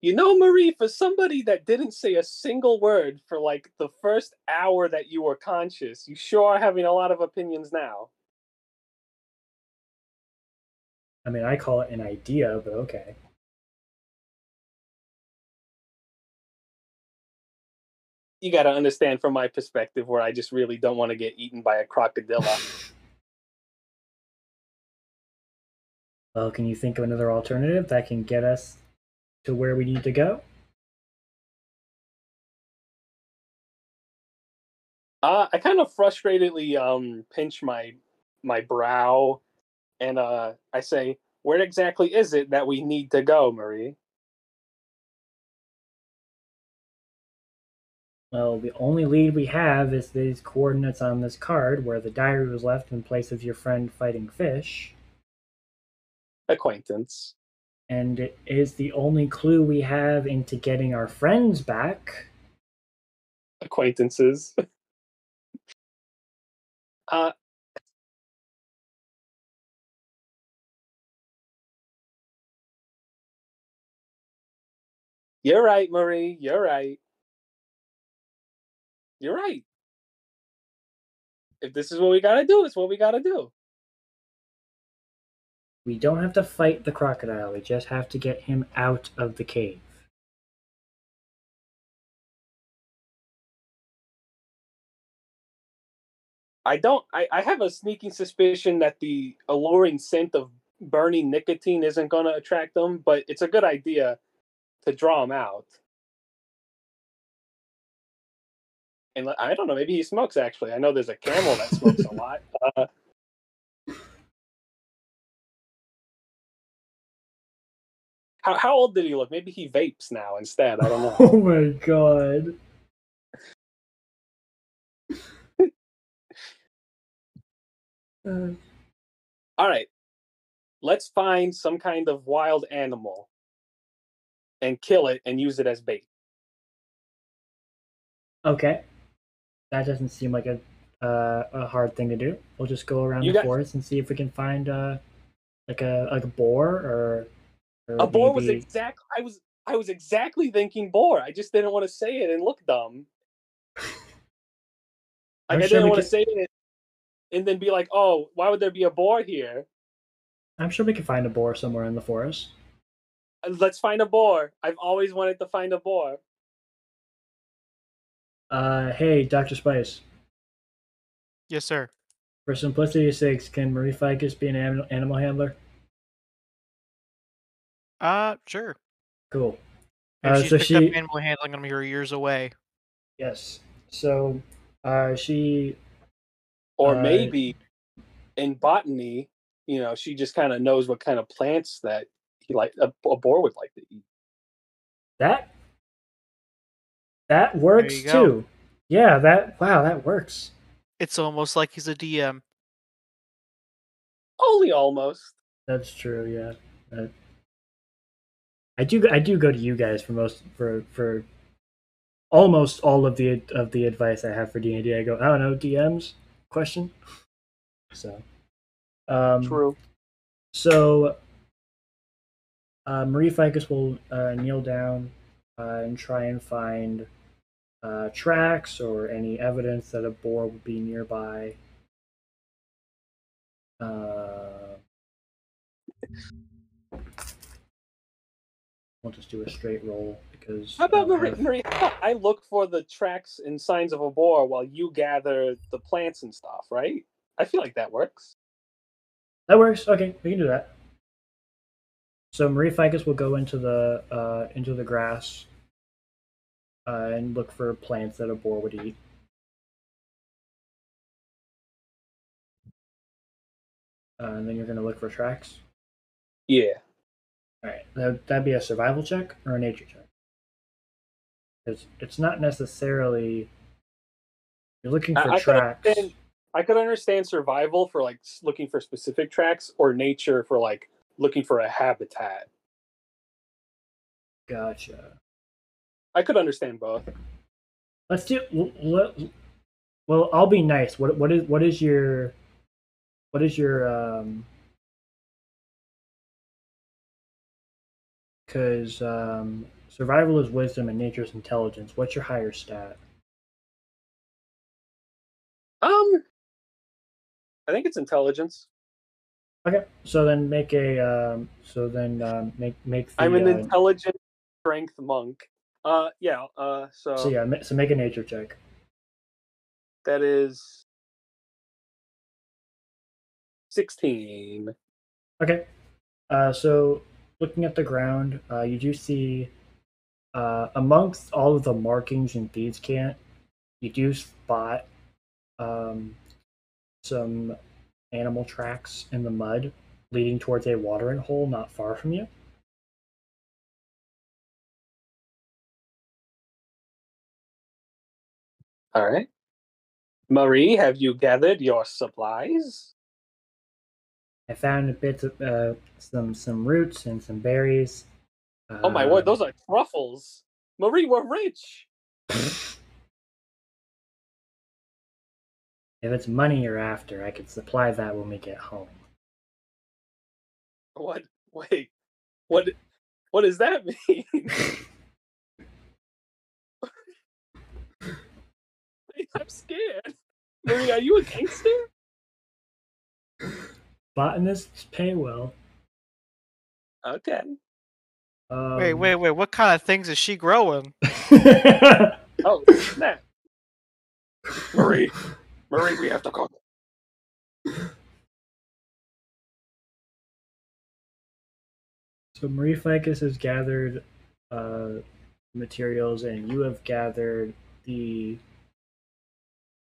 [SPEAKER 1] You know, Marie, for somebody that didn't say a single word for like the first hour that you were conscious, you sure are having a lot of opinions now.
[SPEAKER 2] I mean, I call it an idea, but okay.
[SPEAKER 1] You got to understand from my perspective where I just really don't want to get eaten by a crocodile.
[SPEAKER 2] Well, can you think of another alternative that can get us to where we need to go?
[SPEAKER 1] Uh, I kind of frustratedly um pinch my my brow, and uh, I say, "Where exactly is it that we need to go, Marie?"
[SPEAKER 2] Well, the only lead we have is these coordinates on this card where the diary was left in place of your friend fighting fish.
[SPEAKER 1] Acquaintance.
[SPEAKER 2] And it is the only clue we have into getting our friends back.
[SPEAKER 1] Acquaintances. uh. You're right, Marie. You're right. You're right. if this is what we gotta do, it's what we gotta do.
[SPEAKER 2] We don't have to fight the crocodile. We just have to get him out of the cave.
[SPEAKER 1] I don't. I, I have a sneaking suspicion that the alluring scent of burning nicotine isn't going to attract them, but it's a good idea to draw him out. And I don't know. Maybe he smokes. Actually, I know there's a camel that smokes a lot. Uh, how how old did he look? Maybe he vapes now instead. I don't know.
[SPEAKER 2] Oh my god. Uh,
[SPEAKER 1] All right. Let's find some kind of wild animal and kill it and use it as bait.
[SPEAKER 2] okay. That doesn't seem like a uh, a hard thing to do. We'll just go around
[SPEAKER 1] You
[SPEAKER 2] the
[SPEAKER 1] got-
[SPEAKER 2] forest and see if we can find uh like a like a boar or, or
[SPEAKER 1] A boar was
[SPEAKER 2] maybe-
[SPEAKER 1] exact. I was I was exactly thinking boar. I just didn't want to say it and look dumb.
[SPEAKER 2] I'm
[SPEAKER 1] I
[SPEAKER 2] sure
[SPEAKER 1] didn't
[SPEAKER 2] we
[SPEAKER 1] want to say it and then be like, "Oh, why would there be a boar here?"
[SPEAKER 2] I'm sure we can find a boar somewhere in the forest.
[SPEAKER 1] Uh, Let's find a boar. I've always wanted to find a boar.
[SPEAKER 2] Uh, hey, Doctor Spice.
[SPEAKER 3] Yes, sir.
[SPEAKER 2] For simplicity's sakes, can Marie Ficus be an animal, animal handler?
[SPEAKER 3] Uh, sure.
[SPEAKER 2] Cool.
[SPEAKER 3] If
[SPEAKER 2] Uh,
[SPEAKER 3] she's
[SPEAKER 2] so
[SPEAKER 3] picked up
[SPEAKER 2] she-
[SPEAKER 3] animal handling them here years away.
[SPEAKER 2] Yes. So, uh, she
[SPEAKER 1] Or
[SPEAKER 2] Uh,
[SPEAKER 1] maybe in botany, you know, she just kind of knows what kind of plants that he like a, a boar would like to eat.
[SPEAKER 2] that that works
[SPEAKER 3] you go.
[SPEAKER 2] too. Yeah. That wow. That works.
[SPEAKER 3] It's almost like he's a DM.
[SPEAKER 1] Only almost.
[SPEAKER 2] That's true. Yeah. Uh, I do. I do go to you guys for most for for almost all of the of the advice I have for D and D. I go. I don't know DMs question. So. Um,
[SPEAKER 1] True.
[SPEAKER 2] So, uh, Marie Ficus will uh, kneel down uh, and try and find uh, tracks or any evidence that a boar would be nearby. We'll just do a straight roll because.
[SPEAKER 1] How about Marie? Marie I look for the tracks and signs of a boar while you gather the plants and stuff, right? I feel like that works.
[SPEAKER 2] That works. Okay, we can do that. So Marie Ficus will go into the uh, into the grass uh, and look for plants that a boar would eat. Uh, and then you're going to look for tracks.
[SPEAKER 1] Yeah.
[SPEAKER 2] All right, that that'd be a survival check or a nature check. It's it's not necessarily you're looking for
[SPEAKER 1] I could
[SPEAKER 2] tracks.
[SPEAKER 1] understand- I could understand survival for like looking for specific tracks, or nature for like looking for a habitat.
[SPEAKER 2] Gotcha.
[SPEAKER 1] I could understand both.
[SPEAKER 2] Let's do. Let, well, I'll be nice. What what is what is your what is your um? Because um, survival is wisdom and nature is intelligence. What's your higher stat?
[SPEAKER 1] Um, I think it's intelligence.
[SPEAKER 2] Okay, so then make a um. So then um, make make the.
[SPEAKER 1] I'm an
[SPEAKER 2] uh,
[SPEAKER 1] intelligent strength monk. Uh, yeah. Uh, so,
[SPEAKER 2] so yeah, so make a nature check.
[SPEAKER 1] that is sixteen.
[SPEAKER 2] Okay. Uh, so looking at the ground, uh, you do see uh, amongst all of the markings in Thieves' Cant, you do spot um, some animal tracks in the mud leading towards a watering hole not far from you.
[SPEAKER 1] All right. Marie, have you gathered your supplies?
[SPEAKER 2] I found a bit of uh, some some roots and some berries.
[SPEAKER 1] Oh my word,
[SPEAKER 2] Um,
[SPEAKER 1] those are truffles. Marie, we're rich.
[SPEAKER 2] If it's money you're after, I could supply that when we get home.
[SPEAKER 1] What? Wait. What? What does that mean? I'm scared. Marie, are you a gangster?
[SPEAKER 2] Botanists pay well.
[SPEAKER 1] Okay.
[SPEAKER 2] Um,
[SPEAKER 3] Wait, wait, wait. What kind of things is she growing?
[SPEAKER 1] Oh, snap. Marie, Marie, we have to go.
[SPEAKER 2] So Marie Ficus has gathered uh, materials, and you have gathered the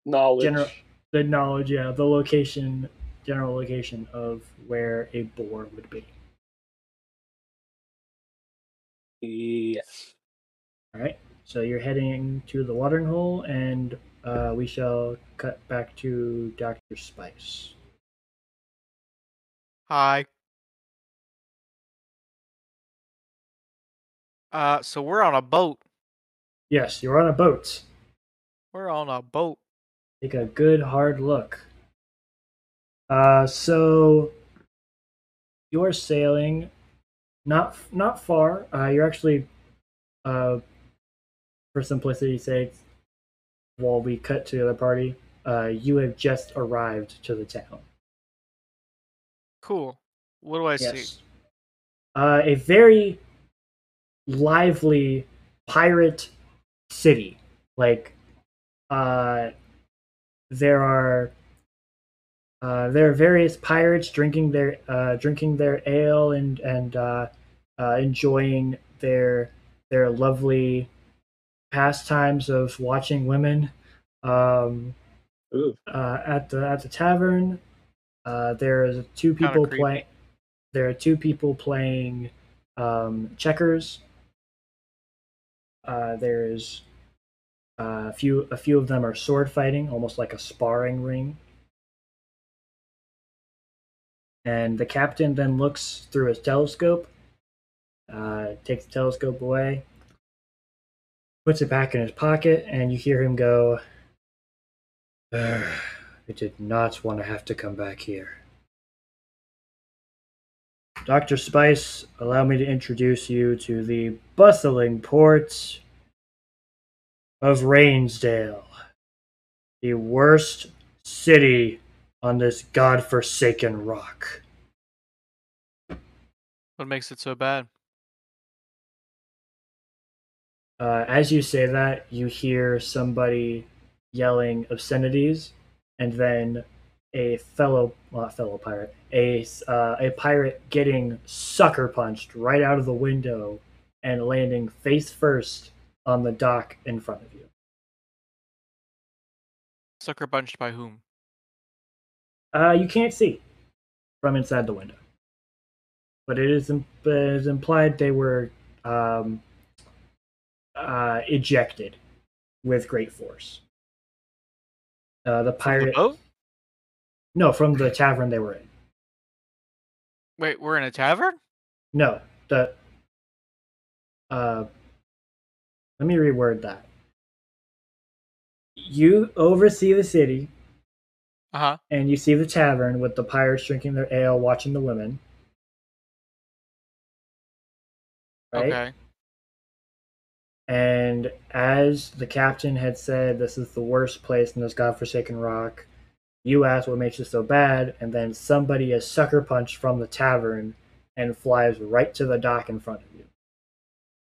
[SPEAKER 1] Knowledge.
[SPEAKER 2] General- the knowledge, yeah, the location, general location of where a boar would be.
[SPEAKER 1] Yes.
[SPEAKER 2] All right. So you're heading to the watering hole, and uh, we shall cut back to Doctor Spice.
[SPEAKER 3] Hi. Uh, so we're on a boat.
[SPEAKER 2] Yes, you're on a boat.
[SPEAKER 3] We're on a boat.
[SPEAKER 2] Take a good hard look. Uh, so you're sailing, not not far. Uh, you're actually, uh, for simplicity's sake, while we cut to the other party, uh, you have just arrived to the town.
[SPEAKER 3] Cool. What do I see?
[SPEAKER 2] Yes. Uh, a very lively pirate city. Like, uh, there are uh, there are various pirates drinking their uh, drinking their ale and and uh, uh, enjoying their their lovely pastimes of watching women. Um, uh, at the at the tavern. Uh, there is two people playing. There are two people playing um, checkers. Uh, there's uh, a few. A few of them are sword fighting, almost like a sparring ring. And the captain then looks through his telescope, uh, takes the telescope away, puts it back in his pocket, and you hear him go, "Ugh, I did not want to have to come back here. Dr. Spice, allow me to introduce you to the bustling port of Rainsdale, the worst city on this godforsaken rock.
[SPEAKER 3] What makes it so bad?
[SPEAKER 2] Uh, as you say that, you hear somebody yelling obscenities, and then a fellow, well, fellow pirate, a uh, a pirate getting sucker punched right out of the window and landing face first on the dock in front of you.
[SPEAKER 3] Sucker punched by whom?
[SPEAKER 2] Uh, you can't see from inside the window, but it is, im- it is implied they were um, uh, ejected with great force. Uh, the pirate,
[SPEAKER 3] boat?
[SPEAKER 2] no, from the tavern they were in.
[SPEAKER 3] Wait, we're in a tavern?
[SPEAKER 2] No, the. Uh, let me reword that. You oversee the city,
[SPEAKER 3] Uh huh.
[SPEAKER 2] and you see the tavern with the pirates drinking their ale, watching the women. Right?
[SPEAKER 3] Okay.
[SPEAKER 2] And as the captain had said, this is the worst place in this godforsaken rock. You ask what makes it so bad, and then somebody is sucker punched from the tavern and flies right to the dock in front of you.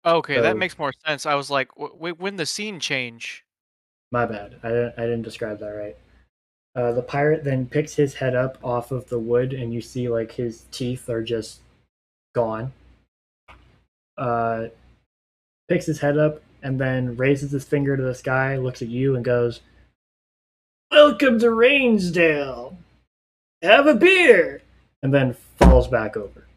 [SPEAKER 3] Okay,
[SPEAKER 2] So-
[SPEAKER 3] that makes more sense. I was like, w- wait, when the scene change?
[SPEAKER 2] My bad. I didn't, I didn't describe that right. Uh, the pirate then picks his head up off of the wood, and you see like his teeth are just gone. Uh, picks his head up and then raises his finger to the sky, looks at you, and goes, "Welcome to Rainsdale. Have a beer," and then falls back over.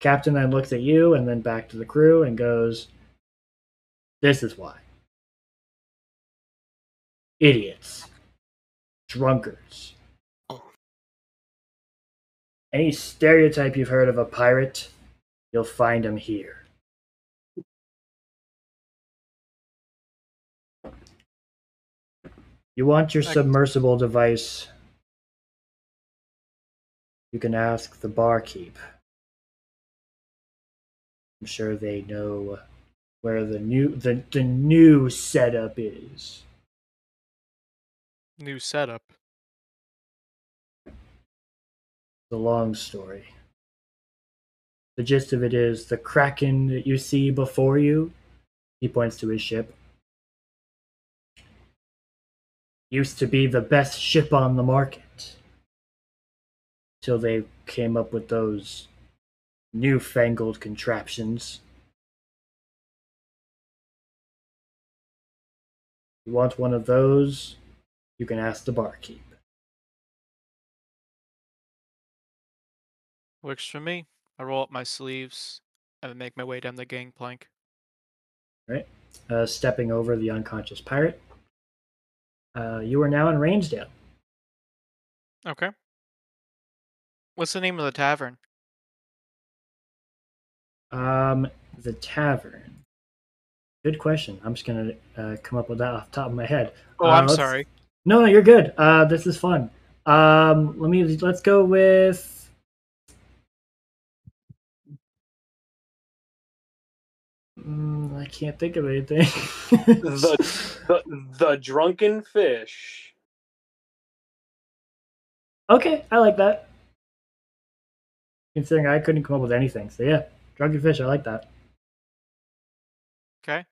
[SPEAKER 2] Captain then looks at you and then back to the crew and goes, "This is why." idiots, drunkards. Oh. Any stereotype you've heard of a pirate, you'll find him here. You want your submersible device? You can ask the barkeep. I'm sure they know where the new the, the new setup is.
[SPEAKER 3] New setup.
[SPEAKER 2] The long story. The gist of it is the Kraken that you see before you, he points to his ship, used to be the best ship on the market. Till they came up with those newfangled contraptions. You want one of those, you can ask the barkeep.
[SPEAKER 3] Works for me. I roll up my sleeves and make my way down the gangplank.
[SPEAKER 2] uh, stepping over the unconscious pirate. Uh, you are now in Rangesdale.
[SPEAKER 3] Okay. What's the name of the tavern?
[SPEAKER 2] Um, the tavern. Good question. I'm just gonna uh, come up with that off the top of my head.
[SPEAKER 3] Oh,
[SPEAKER 2] Uh,
[SPEAKER 3] I'm sorry.
[SPEAKER 2] No, no, you're good. Uh, this is fun. Um, let me let's go with. Mm, I can't think of anything.
[SPEAKER 1] The, the the drunken fish.
[SPEAKER 2] okay, I like that. Considering I couldn't come up with anything, so yeah, drunken fish. I like that.
[SPEAKER 3] Okay.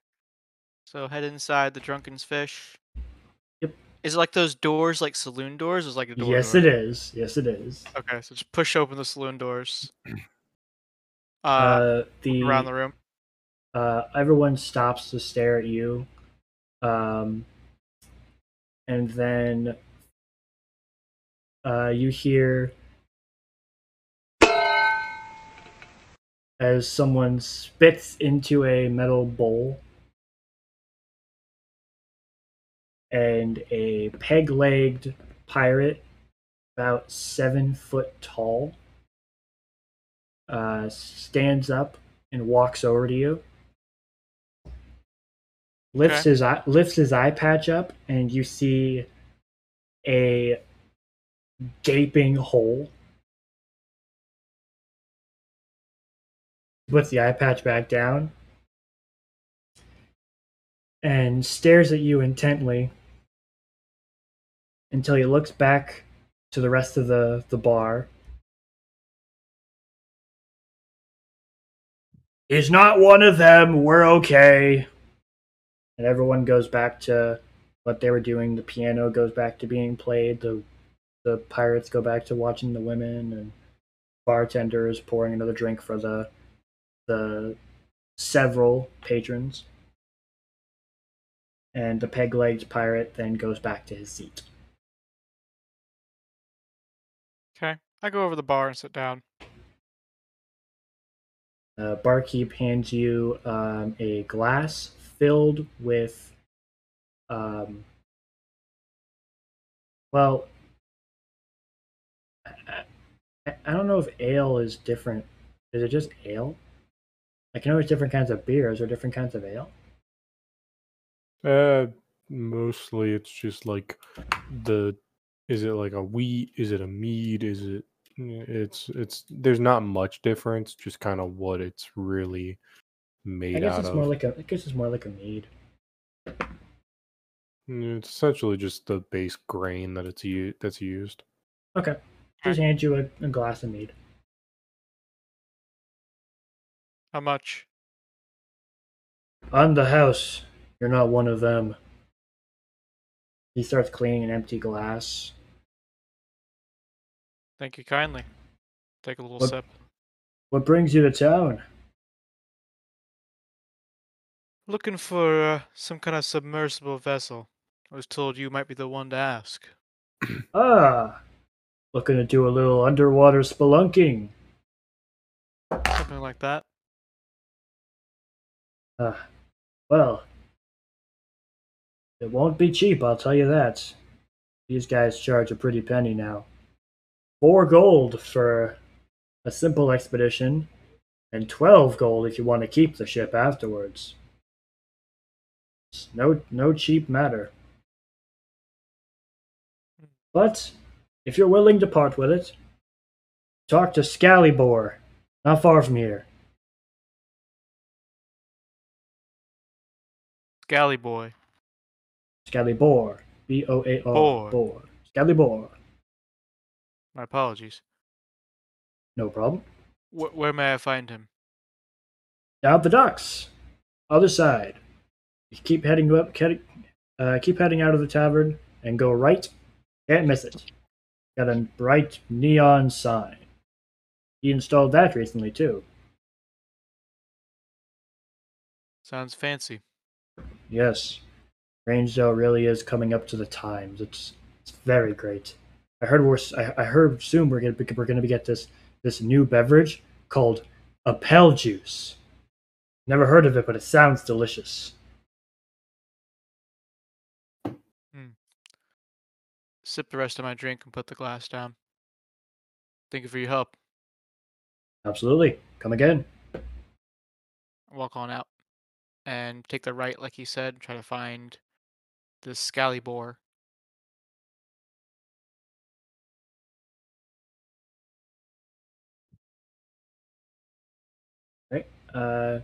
[SPEAKER 3] So head inside the drunken Fish. Is it like those doors, like saloon doors? Is like a door?
[SPEAKER 2] yes,
[SPEAKER 3] door?
[SPEAKER 2] it is. Yes, it is.
[SPEAKER 3] Okay, so just push open the saloon doors. Uh,
[SPEAKER 2] Uh, the
[SPEAKER 3] around the room.
[SPEAKER 2] uh, everyone stops to stare at you. Um, and then uh, you hear as someone spits into a metal bowl and a peg legged pirate about seven foot tall uh, stands up and walks over to you lifts
[SPEAKER 3] Okay.
[SPEAKER 2] his eye lifts his eye patch up and you see a gaping hole puts the eye patch back down and stares at you intently until he looks back to the rest of the, the bar. He's not one of them. We're okay. And everyone goes back to what they were doing. The piano goes back to being played. The the pirates go back to watching the women and bartender is pouring another drink for the the several patrons. And the peg legged pirate then goes back to his seat.
[SPEAKER 3] I go over the bar and sit down.
[SPEAKER 2] Uh, barkeep hands you um, a glass filled with, um, well, I, I, I don't know if ale is different. Is it just ale? I can know there's different kinds of beers or different kinds of ale?
[SPEAKER 4] Uh, mostly it's just like the. Is it like a wheat? Is it a mead? Is it? It's it's. There's not much difference. Just kind of what it's really made of.
[SPEAKER 2] I guess
[SPEAKER 4] out
[SPEAKER 2] it's
[SPEAKER 4] of.
[SPEAKER 2] more like a. I guess it's more like a mead.
[SPEAKER 4] Mm, It's essentially just the base grain that it's u- that's used.
[SPEAKER 2] Okay, just hand you a, a glass of mead.
[SPEAKER 3] How much?
[SPEAKER 2] I'm the house. You're not one of them. He starts cleaning an empty glass.
[SPEAKER 3] Thank you kindly. Take a little
[SPEAKER 2] What-
[SPEAKER 3] sip.
[SPEAKER 2] What brings you to town?
[SPEAKER 3] Looking for uh, some kind of submersible vessel. I was told you might be the one to ask.
[SPEAKER 2] Ah, looking to do a little underwater spelunking.
[SPEAKER 3] Something like that.
[SPEAKER 2] Ah, well, it won't be cheap, I'll tell you that. These guys charge a pretty penny now. Four gold for a simple expedition, and twelve gold if you want to keep the ship afterwards. It's no, no cheap matter. But if you're willing to part with it, talk to Scallybore, not far from here.
[SPEAKER 3] Galley boy.
[SPEAKER 2] Scallybore. B O A R.
[SPEAKER 3] Boar.
[SPEAKER 2] Boar.
[SPEAKER 3] My apologies.
[SPEAKER 2] No problem.
[SPEAKER 3] Wh- where may I find him?
[SPEAKER 2] Down the docks. Other side. You keep heading up. Keep, uh, keep heading out of the tavern and go right. Can't miss it. Got a bright neon sign. He installed that recently too.
[SPEAKER 3] Sounds fancy.
[SPEAKER 2] Yes, Rangedale really is coming up to the times. It's it's very great. I heard we're I, I heard soon we're gonna we're gonna get this this new beverage called Appel Juice. Never heard of it, but it sounds delicious. Hmm.
[SPEAKER 3] Sip the rest of my drink and put the glass down. Thank you for your help.
[SPEAKER 2] Absolutely, come again.
[SPEAKER 3] Walk on out and take the right, like he said. Try to find the Scalibor.
[SPEAKER 2] Uh,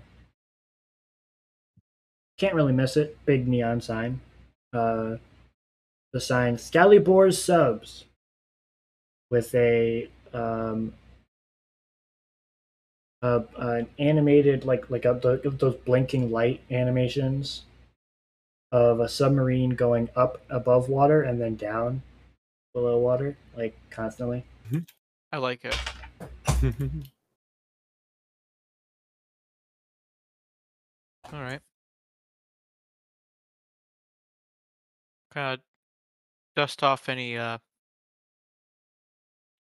[SPEAKER 2] can't really miss it. Big neon sign. Uh, the sign Scalibor's subs with a um, uh, an animated like like a, the, those blinking light animations of a submarine going up above water and then down below water, like constantly.
[SPEAKER 3] I like it. All right. Kind of dust off any uh,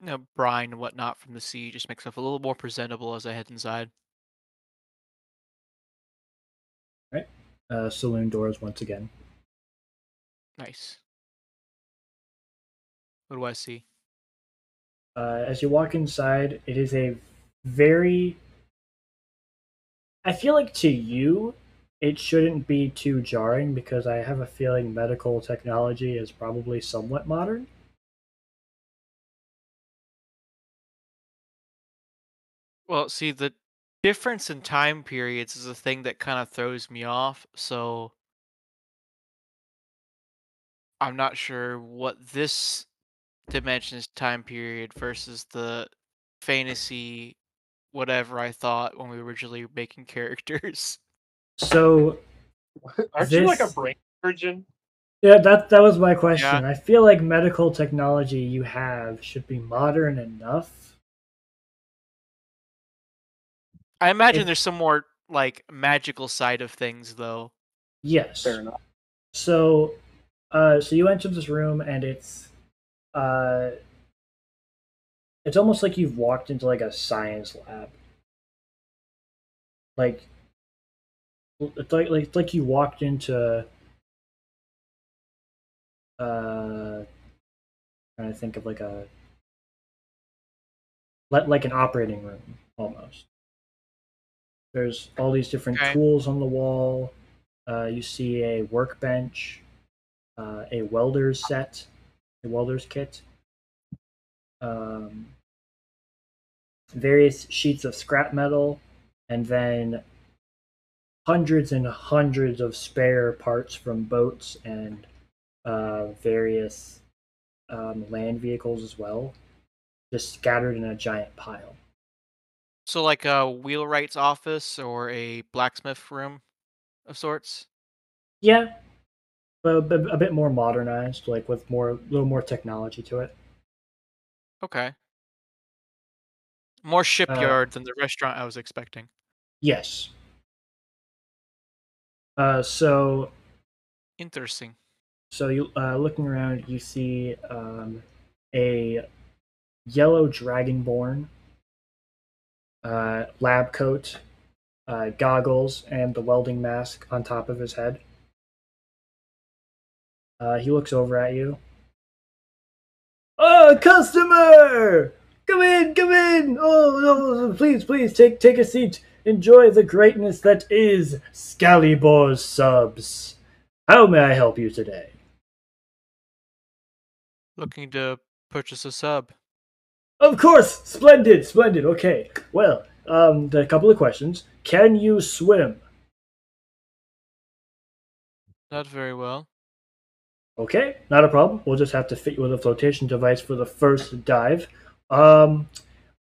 [SPEAKER 3] you know, brine and whatnot from the sea. Just makes stuff a little more presentable as I head inside.
[SPEAKER 2] Uh, saloon doors once again.
[SPEAKER 3] Nice. What do I see?
[SPEAKER 2] Uh, as you walk inside, it is a very. I feel like to you, it shouldn't be too jarring because I have a feeling medical technology is probably somewhat modern.
[SPEAKER 3] Well, see, the difference in time periods is a thing that kind of throws me off. So I'm not sure what this dimension's time period versus the fantasy whatever I thought when we were originally making characters.
[SPEAKER 2] So
[SPEAKER 1] Aren't you like a brain surgeon?
[SPEAKER 2] yeah, that that was my question.
[SPEAKER 3] Yeah.
[SPEAKER 2] I feel like medical technology you have should be modern enough.
[SPEAKER 3] I imagine
[SPEAKER 2] If-
[SPEAKER 3] there's some more like magical side of things though.
[SPEAKER 2] Yes.
[SPEAKER 1] Fair enough.
[SPEAKER 2] So, uh, so you enter this room, and it's, uh, it's almost like you've walked into like a science lab. Like, it's like like it's like you walked into, uh, trying to think of like a, like like an operating room almost. There's all these different
[SPEAKER 3] Okay.
[SPEAKER 2] tools on the wall. Uh, you see a workbench, uh, a welder's set, a welder's kit, um, various sheets of scrap metal, and then hundreds and hundreds of spare parts from boats and uh, various um, land vehicles as well, just scattered in a giant pile.
[SPEAKER 3] So like a wheelwright's office or a blacksmith room of sorts.
[SPEAKER 2] Yeah, but a, bit- a bit more modernized, like with more, a little more technology to it.
[SPEAKER 3] Okay. More shipyard than the restaurant I was expecting.
[SPEAKER 2] Yes. Uh, so
[SPEAKER 3] Interesting.
[SPEAKER 2] so you uh, looking around, you see um, a yellow dragonborn, uh, lab coat, uh, goggles, and the welding mask on top of his head. Uh, he looks over at you. Oh, customer! Come in, come in! Oh, no, please, please, take take a seat. Enjoy the greatness that is Scalibor's subs. How may I help you today?
[SPEAKER 3] Looking to purchase a sub.
[SPEAKER 2] Of course, splendid, splendid. Okay, well, um, a couple of questions. Can you swim?
[SPEAKER 3] Not very well.
[SPEAKER 2] Okay, not a problem. We'll just have to fit you with a flotation device for the first dive. Um,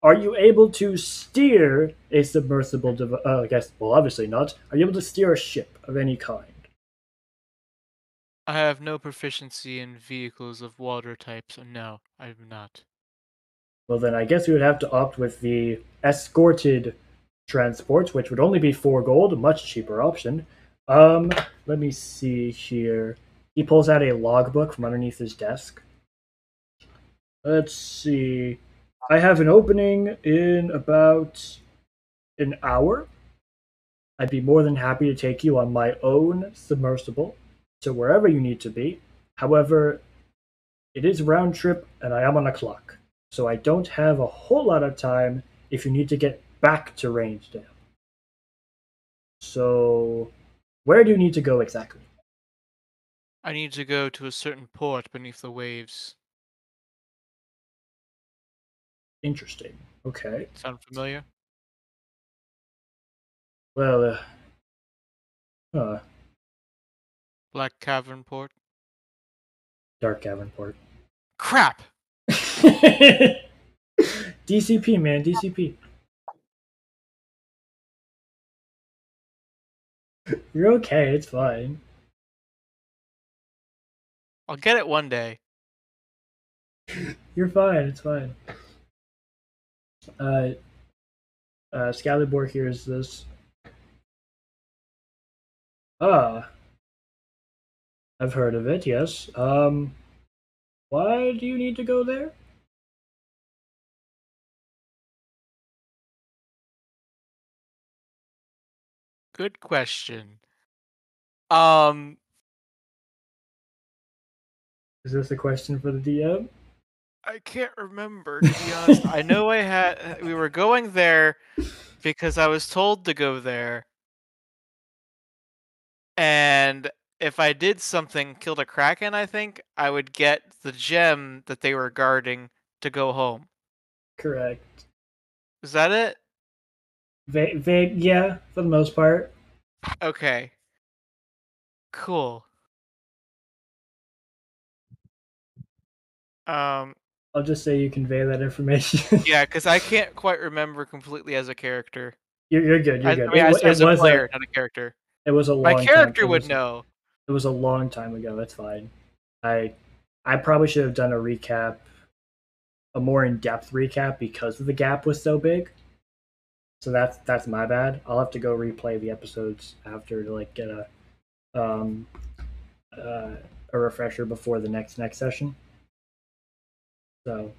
[SPEAKER 2] are you able to steer a submersible device? Uh, I guess, well, obviously not. Are you able to steer a ship of any kind?
[SPEAKER 3] I have no proficiency in vehicles of water types. so no, I'm not.
[SPEAKER 2] Well, then I guess we would have to opt with the escorted transport, which would only be four gold, a much cheaper option. Um, let me see here. He pulls out a logbook from underneath his desk. Let's see. I have an opening in about an hour. I'd be more than happy to take you on my own submersible to wherever you need to be. However, it is round trip and I am on a clock, so I don't have a whole lot of time if you need to get back to Rangedale. So, where do you need to go exactly?
[SPEAKER 3] I need to go to a certain port beneath the waves.
[SPEAKER 2] Interesting. Okay.
[SPEAKER 3] Sound familiar?
[SPEAKER 2] Well, uh, uh
[SPEAKER 3] Black Cavern Port?
[SPEAKER 2] Dark Cavern Port.
[SPEAKER 3] Crap!
[SPEAKER 2] DCP, man, DCP. You're okay, it's fine.
[SPEAKER 3] I'll get it one day.
[SPEAKER 2] You're fine, it's fine. Uh, uh, Scalibor hears this. Ah. I've heard of it, yes. Um, why do you need to go there?
[SPEAKER 3] Good question. Um,
[SPEAKER 2] Is this a question for the DM?
[SPEAKER 3] I can't remember to be honest. I know I had we were going there because I was told to go there. And if I did something, killed a kraken, I think I would get the gem that they were guarding to go home.
[SPEAKER 2] Correct.
[SPEAKER 3] Is that it?
[SPEAKER 2] Va- vague, yeah, for the most part.
[SPEAKER 3] Okay. Cool. Um
[SPEAKER 2] I'll just say you convey that information.
[SPEAKER 3] yeah, because I can't quite remember completely as a character.
[SPEAKER 2] you're, you're good. You're good.
[SPEAKER 3] I mean,
[SPEAKER 2] it,
[SPEAKER 3] as,
[SPEAKER 2] wa-
[SPEAKER 3] as a
[SPEAKER 2] was
[SPEAKER 3] player,
[SPEAKER 2] a,
[SPEAKER 3] not a character.
[SPEAKER 2] it was a long
[SPEAKER 3] My
[SPEAKER 2] time-
[SPEAKER 3] character
[SPEAKER 2] it
[SPEAKER 3] would
[SPEAKER 2] was-
[SPEAKER 3] know.
[SPEAKER 2] It was a long time ago. That's fine. I I probably should have done a recap, a more in depth recap because the gap was so big. So that's that's my bad. I'll have to go replay the episodes after to like get a um uh, a refresher before the next next session. So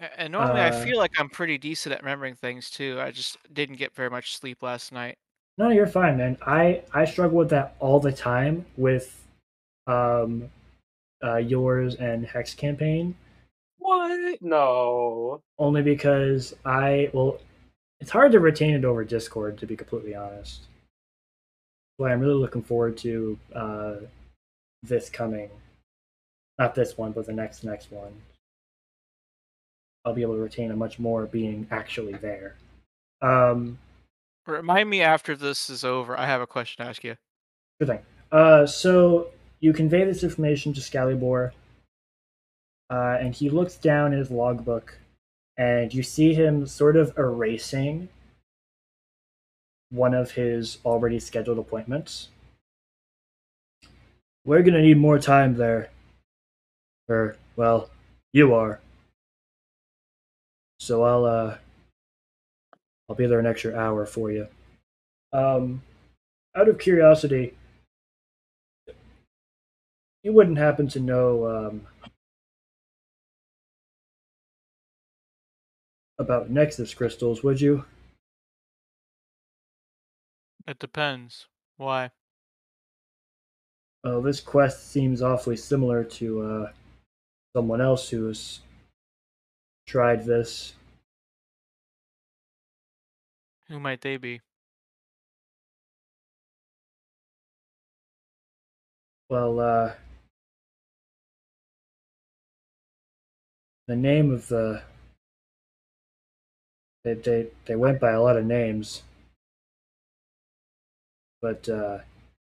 [SPEAKER 3] And normally, I
[SPEAKER 2] Uh,
[SPEAKER 3] feel like I'm pretty decent at remembering things too. I just didn't get very much sleep last night.
[SPEAKER 2] No, you're fine, man. I I struggle with that all the time with um uh yours and Hex campaign
[SPEAKER 1] What? No.
[SPEAKER 2] only because I well it's hard to retain it over Discord to be completely honest. But I'm really looking forward to uh this coming not this one, but the next next one. I'll be able to retain a much more being actually there. Um
[SPEAKER 3] Remind me after this is over. I have a question to ask you.
[SPEAKER 2] Good thing. Uh, so you convey this information to Scalibor, uh, and he looks down in his logbook, and you see him sort of erasing one of his already scheduled appointments. We're gonna need more time there. Or, well, you are. So I'll, uh, I'll be there an extra hour for you. Um, out of curiosity, you wouldn't happen to know um, about Nexus crystals, would you?
[SPEAKER 3] It depends. Why?
[SPEAKER 2] Oh, this quest seems awfully similar to uh, someone else who's tried this.
[SPEAKER 3] Who might they be?
[SPEAKER 2] Well, uh, the name of the they they they went by a lot of names, but uh,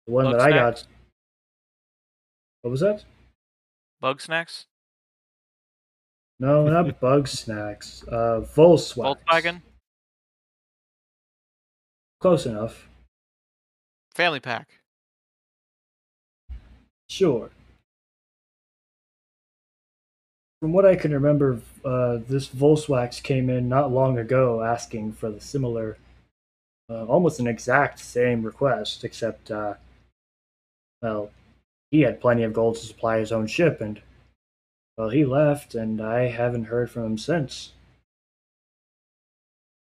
[SPEAKER 2] the one that I got, What was that?
[SPEAKER 3] Bug snacks?
[SPEAKER 2] No, not Bug Snacks. Uh, Volkswagen.
[SPEAKER 3] Volkswagen?
[SPEAKER 2] Close enough.
[SPEAKER 3] Family pack.
[SPEAKER 2] Sure. From what I can remember, uh, this Volkswagen came in not long ago asking for the similar, uh, almost an exact same request, except, uh, well, he had plenty of gold to supply his own ship, and, well, he left, and I haven't heard from him since.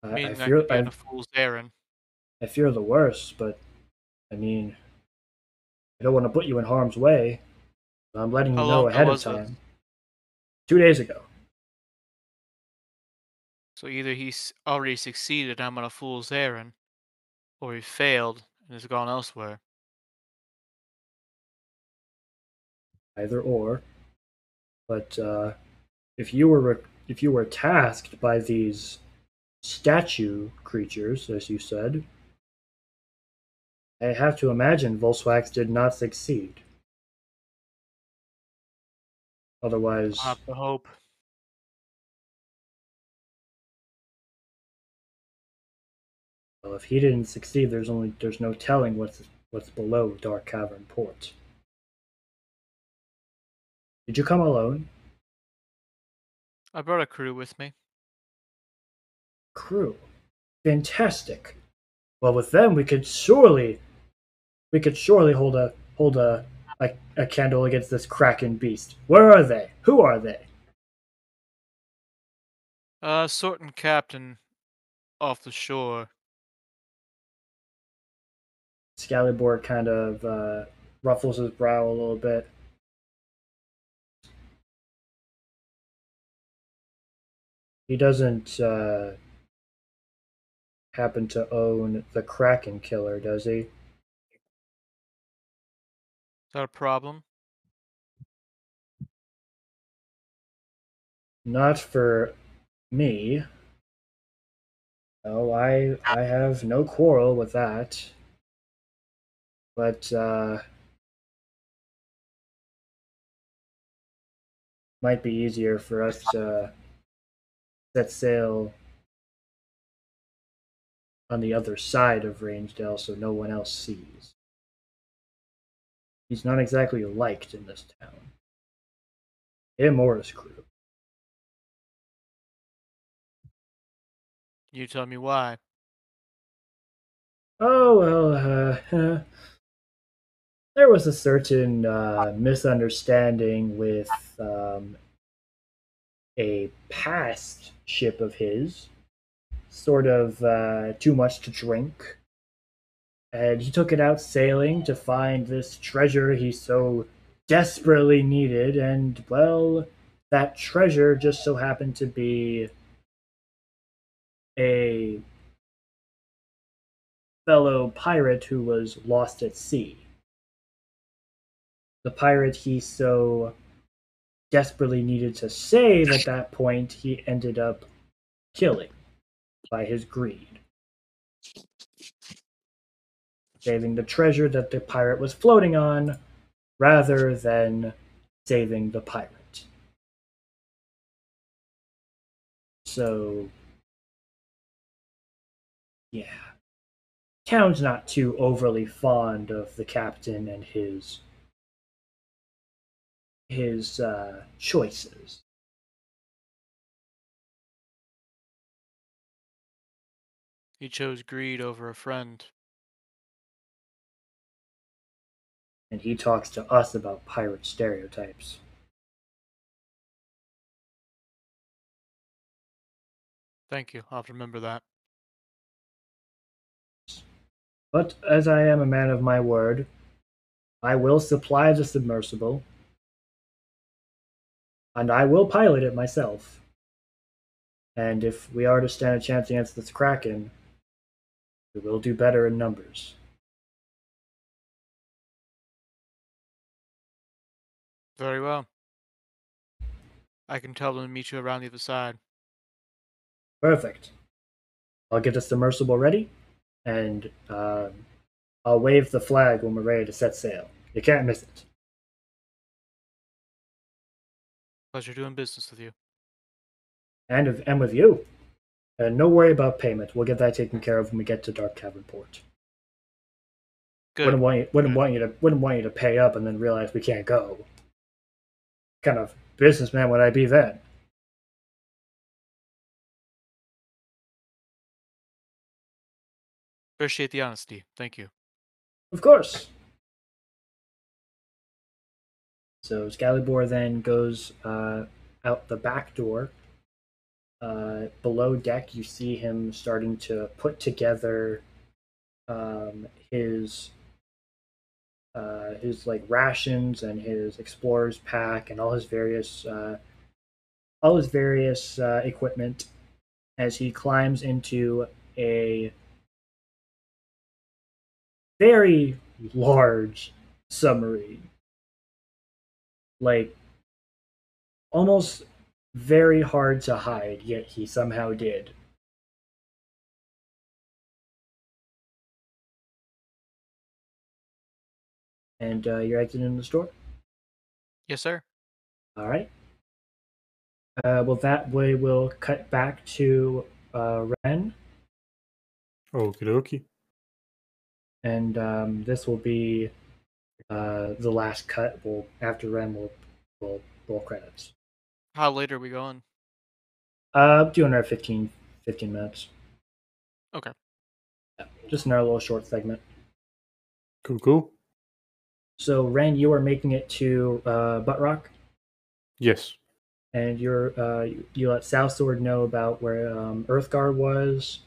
[SPEAKER 2] I, I
[SPEAKER 3] I
[SPEAKER 2] fear,
[SPEAKER 3] could be on
[SPEAKER 2] I,
[SPEAKER 3] fool's errand.
[SPEAKER 2] I fear the worst, but, I mean, I don't want to put you in harm's way. I'm letting you know ahead of time. Two days ago.
[SPEAKER 3] So either he's already succeeded, I'm on a fool's errand, or he failed and has gone elsewhere.
[SPEAKER 2] either or. But uh, if you were re- if you were tasked by these statue creatures, as you said, I have to imagine Volkswagen did not succeed. Otherwise,
[SPEAKER 3] have to hope.
[SPEAKER 2] well, if he didn't succeed, there's only there's no telling what's what's below Dark Cavern Port. Did you come alone,
[SPEAKER 3] I brought a crew with me.
[SPEAKER 2] crew? Fantastic. Well, with them, we could surely, we could surely hold a hold a a, a candle against this kraken beast. Where are they? Who are they?
[SPEAKER 3] Uh, certain Captain off the shore.
[SPEAKER 2] Scalibor kind of uh, ruffles his brow a little bit. He doesn't uh, happen to own the Kraken Killer, does he?
[SPEAKER 3] Is that a problem?
[SPEAKER 2] Not for me. No, I I have no quarrel with that. But uh might be easier for us to set sail on the other side of Rangedale so no one else sees. He's not exactly liked in this town. Him or his crew.
[SPEAKER 3] You tell me why.
[SPEAKER 2] Oh well, uh, there was a certain uh, misunderstanding with um, a past ship of his, sort of uh, too much to drink, and he took it out sailing to find this treasure he so desperately needed, and well, that treasure just so happened to be a fellow pirate who was lost at sea. The pirate he so desperately needed to save at that point, he ended up killing by his greed. Saving the treasure that the pirate was floating on rather than saving the pirate. So, yeah town's not too overly fond of the captain and his his uh, choices.
[SPEAKER 3] He chose greed over a friend.
[SPEAKER 2] And he talks to us about pirate stereotypes.
[SPEAKER 3] Thank you. I'll remember that.
[SPEAKER 2] But as I am a man of my word, I will supply the submersible, and I will pilot it myself. And if we are to stand a chance against this Kraken, we will do better in numbers.
[SPEAKER 3] Very well. I can tell them to meet you around the other side.
[SPEAKER 2] Perfect. I'll get the submersible ready, and um, I'll wave the flag when we're ready to set sail. You can't miss it.
[SPEAKER 3] Pleasure doing business with you.
[SPEAKER 2] and of, and with you. And no worry about payment. We'll get that taken care of when we get to Dark Cavern Port.
[SPEAKER 3] Good.
[SPEAKER 2] Wouldn't want you wouldn't
[SPEAKER 3] Good.
[SPEAKER 2] want you to wouldn't want you to pay up and then realize we can't go. kind of businessman would I be then?
[SPEAKER 3] Appreciate the honesty. Thank you.
[SPEAKER 2] Of course. So Scalibor then goes uh, out the back door. Uh, below deck, you see him starting to put together um, his uh, his like rations and his explorer's pack and all his various uh, all his various uh, equipment as he climbs into a very large submarine. Like, almost very hard to hide, yet he somehow did. And uh, you're exiting the store?
[SPEAKER 3] Yes, sir.
[SPEAKER 2] All right. Uh, well, that way we'll cut back to uh, Ren,
[SPEAKER 4] Okie dokie.
[SPEAKER 2] and um, this will be uh, the last cut. We'll after Ren, we'll we'll roll credits.
[SPEAKER 3] How late are we going?
[SPEAKER 2] Uh, do another 15, 15 minutes.
[SPEAKER 3] Okay.
[SPEAKER 2] Yeah, just another little short segment.
[SPEAKER 4] Cool, cool.
[SPEAKER 2] So, Ren, you are making it to uh, Butt Rock,
[SPEAKER 4] Yes.
[SPEAKER 2] and you're uh, you- you let South Sword know about where um, Earthguard was,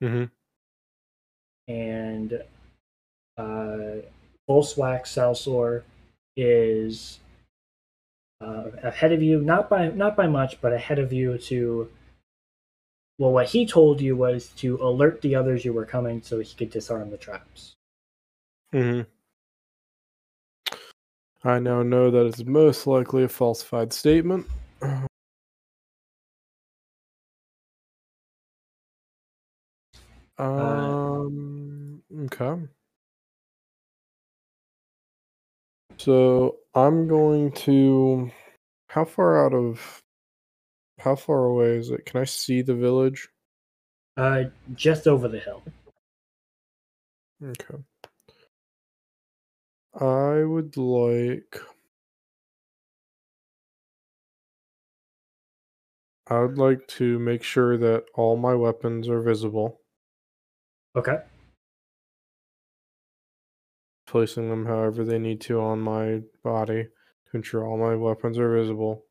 [SPEAKER 4] Mm-hmm.
[SPEAKER 2] and uh, Volswax Salsor is uh, ahead of you, not by not by much, but ahead of you to. Well, what he told you was to alert the others you were coming, so he could disarm the traps.
[SPEAKER 4] Mm-hmm. I now know that it's most likely a falsified statement. Um. Okay. So I'm going to. How far out of? How far away is it? Can I see the village?
[SPEAKER 2] Uh, just over the hill.
[SPEAKER 4] Okay. I would like. I would like to make sure that all my weapons are visible,
[SPEAKER 2] Okay.
[SPEAKER 4] Placing them however they need to on my body to ensure all my weapons are visible.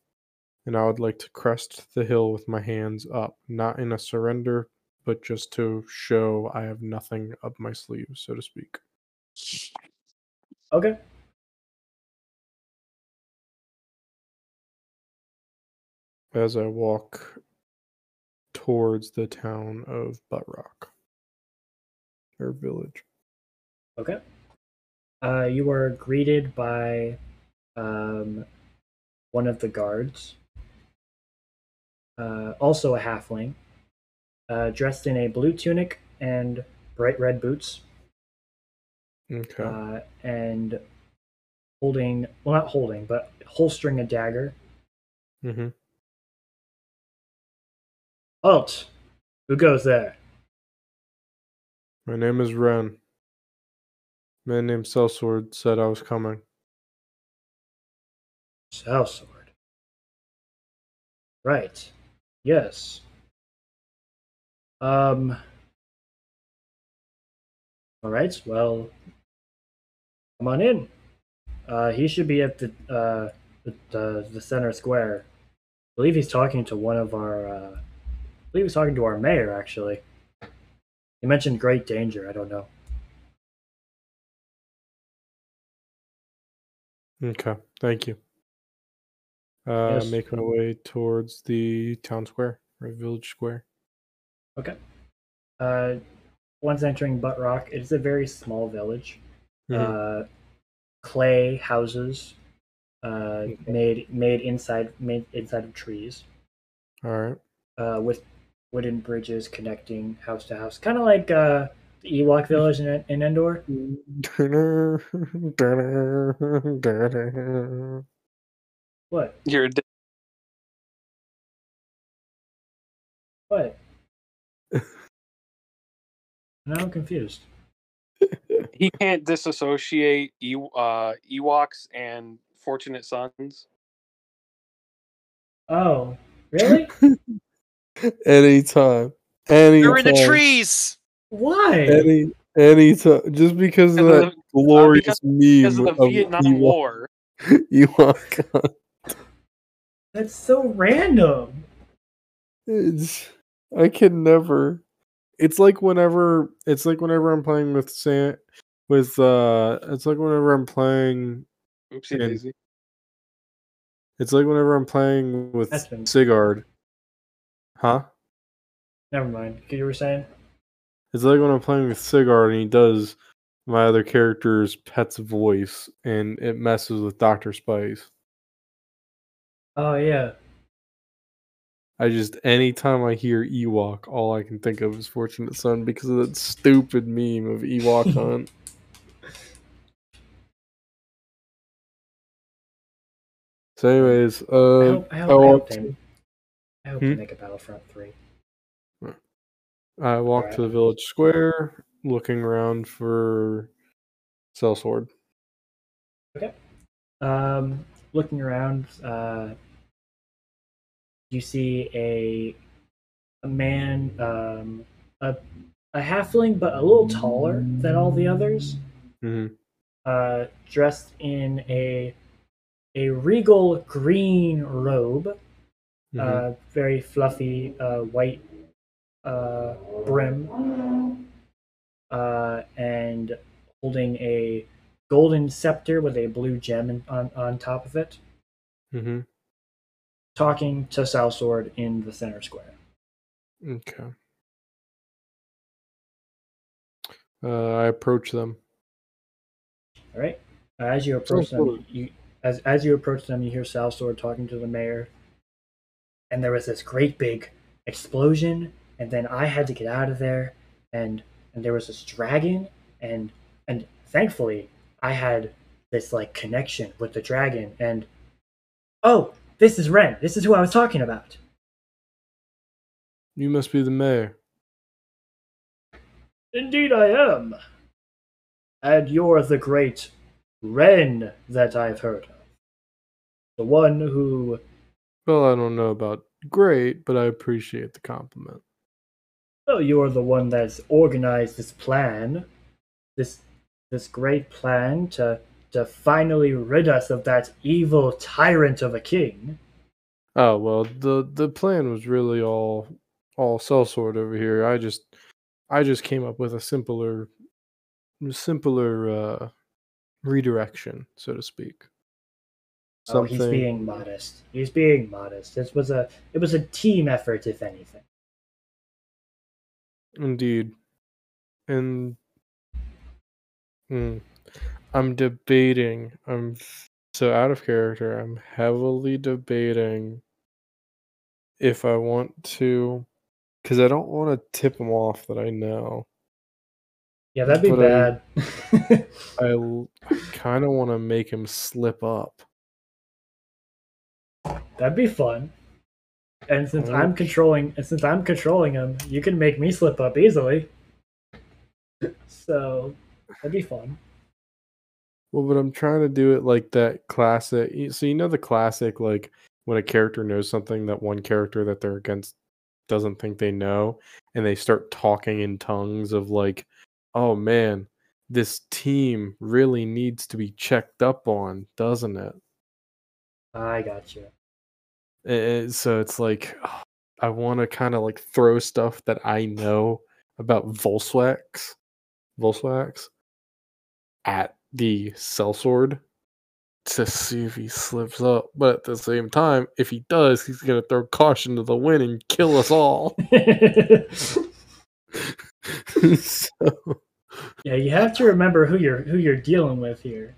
[SPEAKER 4] And I would like to crest the hill with my hands up, not in a surrender, but just to show I have nothing up my sleeve, so to speak.
[SPEAKER 2] Okay.
[SPEAKER 4] as I walk towards the town of Butt Rock or village.
[SPEAKER 2] Okay. Uh, you are greeted by um, one of the guards, uh, also a halfling, uh, dressed in a blue tunic and bright red boots,
[SPEAKER 4] Okay.
[SPEAKER 2] uh, and holding, well, not holding, but holstering a dagger.
[SPEAKER 4] mm-hmm.
[SPEAKER 2] Halt! Who goes there?
[SPEAKER 4] My name is Ren. Man named Sellsword said I was coming.
[SPEAKER 2] Southsword. Right. Yes. Um. All right. Well, come on in. Uh, he should be at the uh the the, the center square. I believe he's talking to one of our. Uh, I believe he's talking to our mayor. Actually, he mentioned great danger. I don't know.
[SPEAKER 4] Okay. Thank you. Uh,
[SPEAKER 2] Yes.
[SPEAKER 4] Make my way towards the town square or village square.
[SPEAKER 2] Okay. Uh, once entering Butt Rock, it is a very small village.
[SPEAKER 4] Mhm.
[SPEAKER 2] uh, clay houses uh,
[SPEAKER 4] Okay.
[SPEAKER 2] made made inside made inside of trees
[SPEAKER 4] All right.
[SPEAKER 2] uh, with wooden bridges connecting house to house, kind of like uh, Ewok village in, in Endor? what?
[SPEAKER 1] You're dead.
[SPEAKER 2] What? now I'm confused.
[SPEAKER 1] He can't disassociate e- uh, Ewoks and Fortunate Sons.
[SPEAKER 2] Oh, really?
[SPEAKER 4] anytime. Anytime.
[SPEAKER 3] We're in the trees.
[SPEAKER 2] Why?
[SPEAKER 4] Any any time, Just because of that
[SPEAKER 1] the-
[SPEAKER 4] glorious meme
[SPEAKER 1] Because of the
[SPEAKER 4] of
[SPEAKER 1] Vietnam
[SPEAKER 4] Ewok-
[SPEAKER 1] War.
[SPEAKER 4] Ewok.
[SPEAKER 2] That's so random.
[SPEAKER 4] It's I can never. It's like whenever it's like whenever I'm playing with Sam with uh it's like whenever I'm playing
[SPEAKER 1] Oopsie
[SPEAKER 4] And-
[SPEAKER 1] daisy.
[SPEAKER 4] it's like whenever I'm playing with
[SPEAKER 2] been-
[SPEAKER 4] Sigard. Huh?
[SPEAKER 2] Never mind. You were saying?
[SPEAKER 4] It's like when I'm playing with Sigard and he does my other character's pet's voice and it messes with Dr. Spice.
[SPEAKER 2] Oh yeah.
[SPEAKER 4] I just anytime I hear Ewok, all I can think of is Fortunate Son because of that stupid meme of Ewok Hunt. So, anyways,
[SPEAKER 2] I
[SPEAKER 4] uh,
[SPEAKER 2] hope, I
[SPEAKER 4] I
[SPEAKER 2] hope, I hope I hope
[SPEAKER 4] Hmm?
[SPEAKER 2] they make a Battlefront three.
[SPEAKER 4] I walked to the village square, looking around for Sellsword.
[SPEAKER 2] Um, looking around, uh, you see a a man, um, a a halfling, but a little taller than all the others.
[SPEAKER 4] hmm
[SPEAKER 2] Uh, dressed in a a regal green robe,
[SPEAKER 4] hmm
[SPEAKER 2] uh, very fluffy, uh, white uh, brim, uh, and holding a golden scepter with a blue gem in, on on top of it.
[SPEAKER 4] Mm-hmm.
[SPEAKER 2] talking to Salsword in the center square.
[SPEAKER 4] Okay. Uh, I approach them.
[SPEAKER 2] All right. As you approach them, you as as you approach them, you hear Salsword talking to the mayor, and there was this great big explosion, and then I had to get out of there, and and there was this dragon, and and thankfully I had this like connection with the dragon, and oh, this is Ren. This is who I was talking about.
[SPEAKER 4] You must be the mayor.
[SPEAKER 2] Indeed, I am. And you're the great Ren that I've heard of. The one who.
[SPEAKER 4] Well, I don't know about great, but I appreciate the compliment.
[SPEAKER 2] Oh, you're the one that's organized this plan. This this great plan to to finally rid us of that evil tyrant of a king.
[SPEAKER 4] Oh well, the the plan was really all all sellsword over here. I just I just came up with a simpler simpler uh redirection, so to speak.
[SPEAKER 2] Oh, he's being modest. He's being modest. This was a it was a team effort, if anything.
[SPEAKER 4] Indeed. And mm, I'm debating. I'm so out of character. I'm heavily debating if I want to, because I don't want to tip him off that I know.
[SPEAKER 2] Yeah, that'd be
[SPEAKER 4] But I-
[SPEAKER 2] bad.
[SPEAKER 4] I, kind of want to make him slip up.
[SPEAKER 2] That'd be fun. And since
[SPEAKER 4] Oh.
[SPEAKER 2] I'm controlling, and since I'm controlling him, you can make me slip up easily. So that'd be fun.
[SPEAKER 4] Well, but I'm trying to do it like that classic. So you know the classic, like when a character knows something that one character that they're against doesn't think they know, and they start talking in tongues of like, "Oh man, this team really needs to be checked up on, doesn't it?"
[SPEAKER 2] I got you.
[SPEAKER 4] Eh, eh, so it's like I want to kind of like throw stuff that I know about Volswax, Volswax, at the sellsword to see if he slips up. But at the same time, if he does, he's gonna throw caution to the wind and kill us all. so
[SPEAKER 2] yeah, you have to remember who you're who you're dealing with here.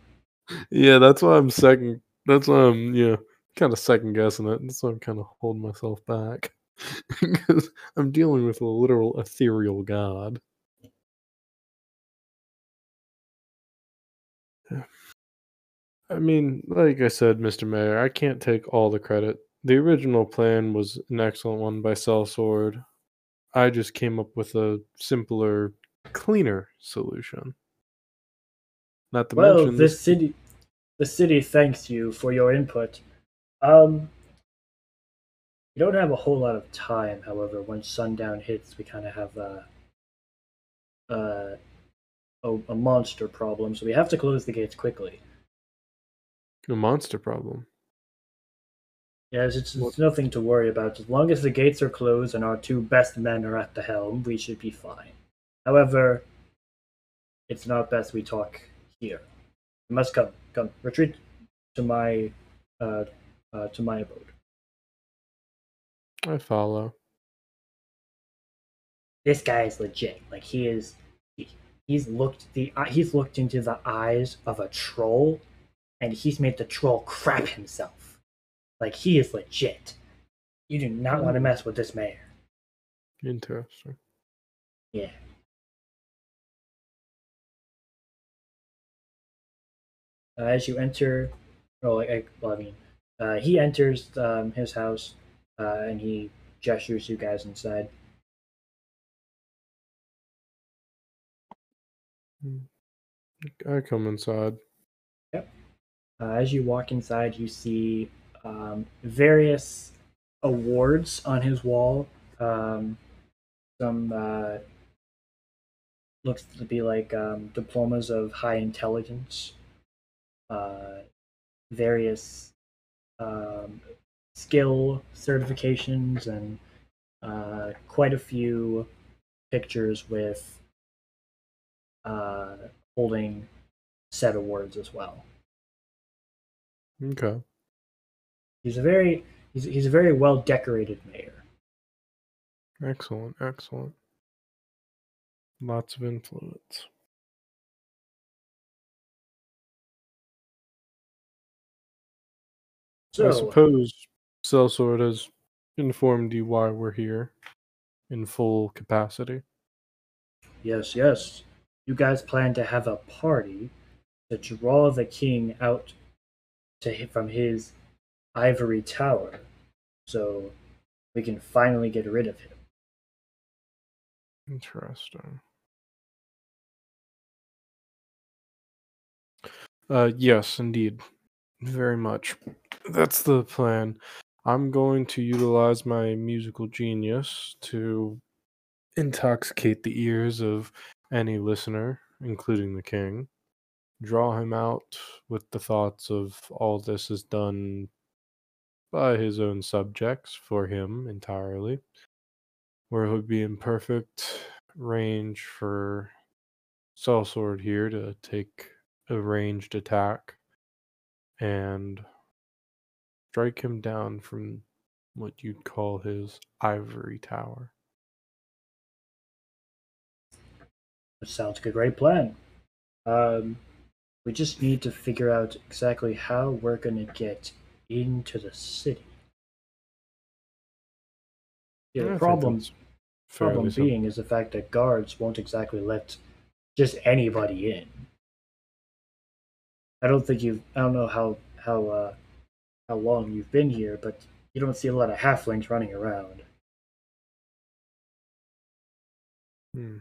[SPEAKER 4] yeah, that's why I'm second. That's why I'm yeah, kind of second guessing it. That's why I'm kind of holding myself back because I'm dealing with a literal ethereal god. Yeah. I mean, like I said, Mr. Mayor, I can't take all the credit. The original plan was an excellent one by Sellsword. I just came up with a simpler, cleaner solution. Not to
[SPEAKER 2] Well,
[SPEAKER 4] mention
[SPEAKER 2] the
[SPEAKER 4] this
[SPEAKER 2] city, the city thanks you for your input. Um, we don't have a whole lot of time. However, when sundown hits, we kind of have a, a, a, a monster problem, so we have to close the gates quickly.
[SPEAKER 4] a monster problem.
[SPEAKER 2] Yes, it's, it's nothing to worry about. As long as the gates are closed and our two best men are at the helm, we should be fine. However, it's not best we talk here. You must come, come, retreat to my, uh, uh, to my abode.
[SPEAKER 4] I follow.
[SPEAKER 2] This guy is legit. Like he is, he, he's looked the uh, he's looked into the eyes of a troll, and he's made the troll crap himself. Like he is legit. You do not want to mess with this mayor.
[SPEAKER 4] Interesting.
[SPEAKER 2] Yeah. Uh, as you enter, oh, like, well, I mean, uh, he enters um, his house uh, and he gestures you guys inside.
[SPEAKER 4] I come inside.
[SPEAKER 2] Uh, as you walk inside, you see um, various awards on his wall. Um, some uh, looks to be like um, diplomas of high intelligence. Uh, various um, skill certifications and uh, quite a few pictures with uh, holding set awards as well.
[SPEAKER 4] Okay.
[SPEAKER 2] He's a very he's, he's a very well decorated mayor.
[SPEAKER 4] Excellent. Excellent. Lots of influence.
[SPEAKER 2] So
[SPEAKER 4] I suppose Sellsword has informed you why we're here in full capacity.
[SPEAKER 2] yes, yes, you guys plan to have a party to draw the king out to from his ivory tower, so we can finally get rid of him.
[SPEAKER 4] Interesting. Uh, yes, indeed. Very much. That's the plan. I'm going to utilize my musical genius to intoxicate the ears of any listener, including the king. Draw him out with the thoughts of all this is done by his own subjects for him entirely where it would be in perfect range for Sellsword here to take a ranged attack and strike him down from what you'd call his ivory tower.
[SPEAKER 2] That sounds like a great plan. Um, we just need to figure out exactly how we're going to get into the city. Yeah, the problem problem
[SPEAKER 4] simple.
[SPEAKER 2] being is the fact that guards won't exactly let just anybody in. I don't think you've. I don't know how how uh, how long you've been here, but you don't see a lot of halflings running around.
[SPEAKER 4] Hmm.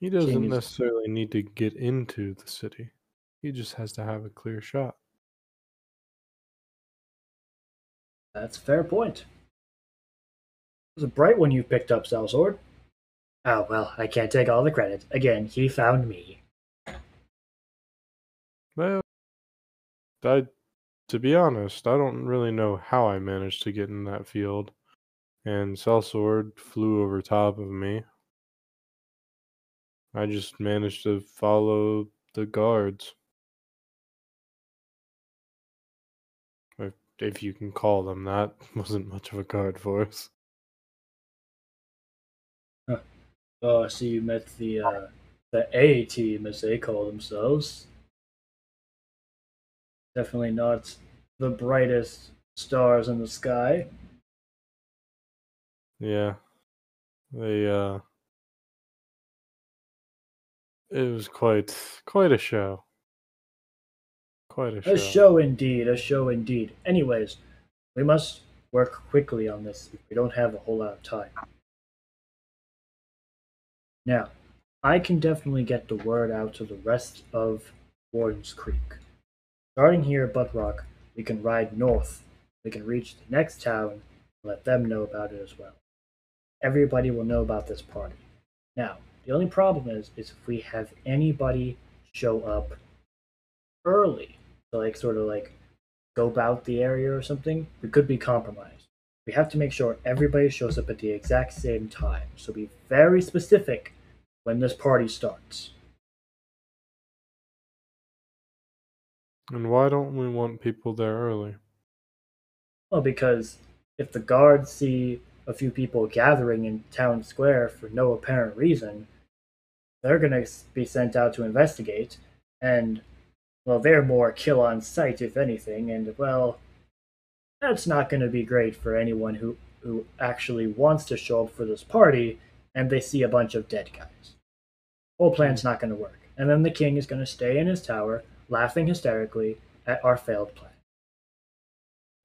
[SPEAKER 4] He doesn't
[SPEAKER 2] is-
[SPEAKER 4] necessarily need to get into the city. He just has to have a clear shot.
[SPEAKER 2] That's a fair point. It was a bright one you picked up, Salsword. Oh well, I can't take all the credit. Again, he found me.
[SPEAKER 4] Well, I, to be honest, I don't really know how I managed to get in that field. And Sellsword flew over top of me. I just managed to follow the guards. If, if you can call them that, wasn't much of a guard force.
[SPEAKER 2] Oh, I see you met the uh, the A team, as they call themselves. Definitely not the brightest stars in the sky.
[SPEAKER 4] Yeah. They, uh. It was quite, quite a show. Quite a show.
[SPEAKER 2] A show indeed, a show indeed. Anyways, we must work quickly on this. We don't have a whole lot of time. Now, I can definitely get the word out to the rest of Warden's Creek. Starting here at Butt Rock, we can ride north. We can reach the next town and let them know about it as well. Everybody will know about this party. Now, the only problem is, is if we have anybody show up early, to like sort of like go about the area or something, we could be compromised. We have to make sure everybody shows up at the exact same time. So be very specific when this party starts.
[SPEAKER 4] And why don't we want people there early?
[SPEAKER 2] Well, because if the guards see a few people gathering in town square for no apparent reason, they're going to be sent out to investigate, and, well, they're more kill on sight, if anything, and, well, that's not going to be great for anyone who, who actually wants to show up for this party and they see a bunch of dead guys. Whole plan's hmm. not going to work. And then the king is going to stay in his tower, laughing hysterically at our failed plan.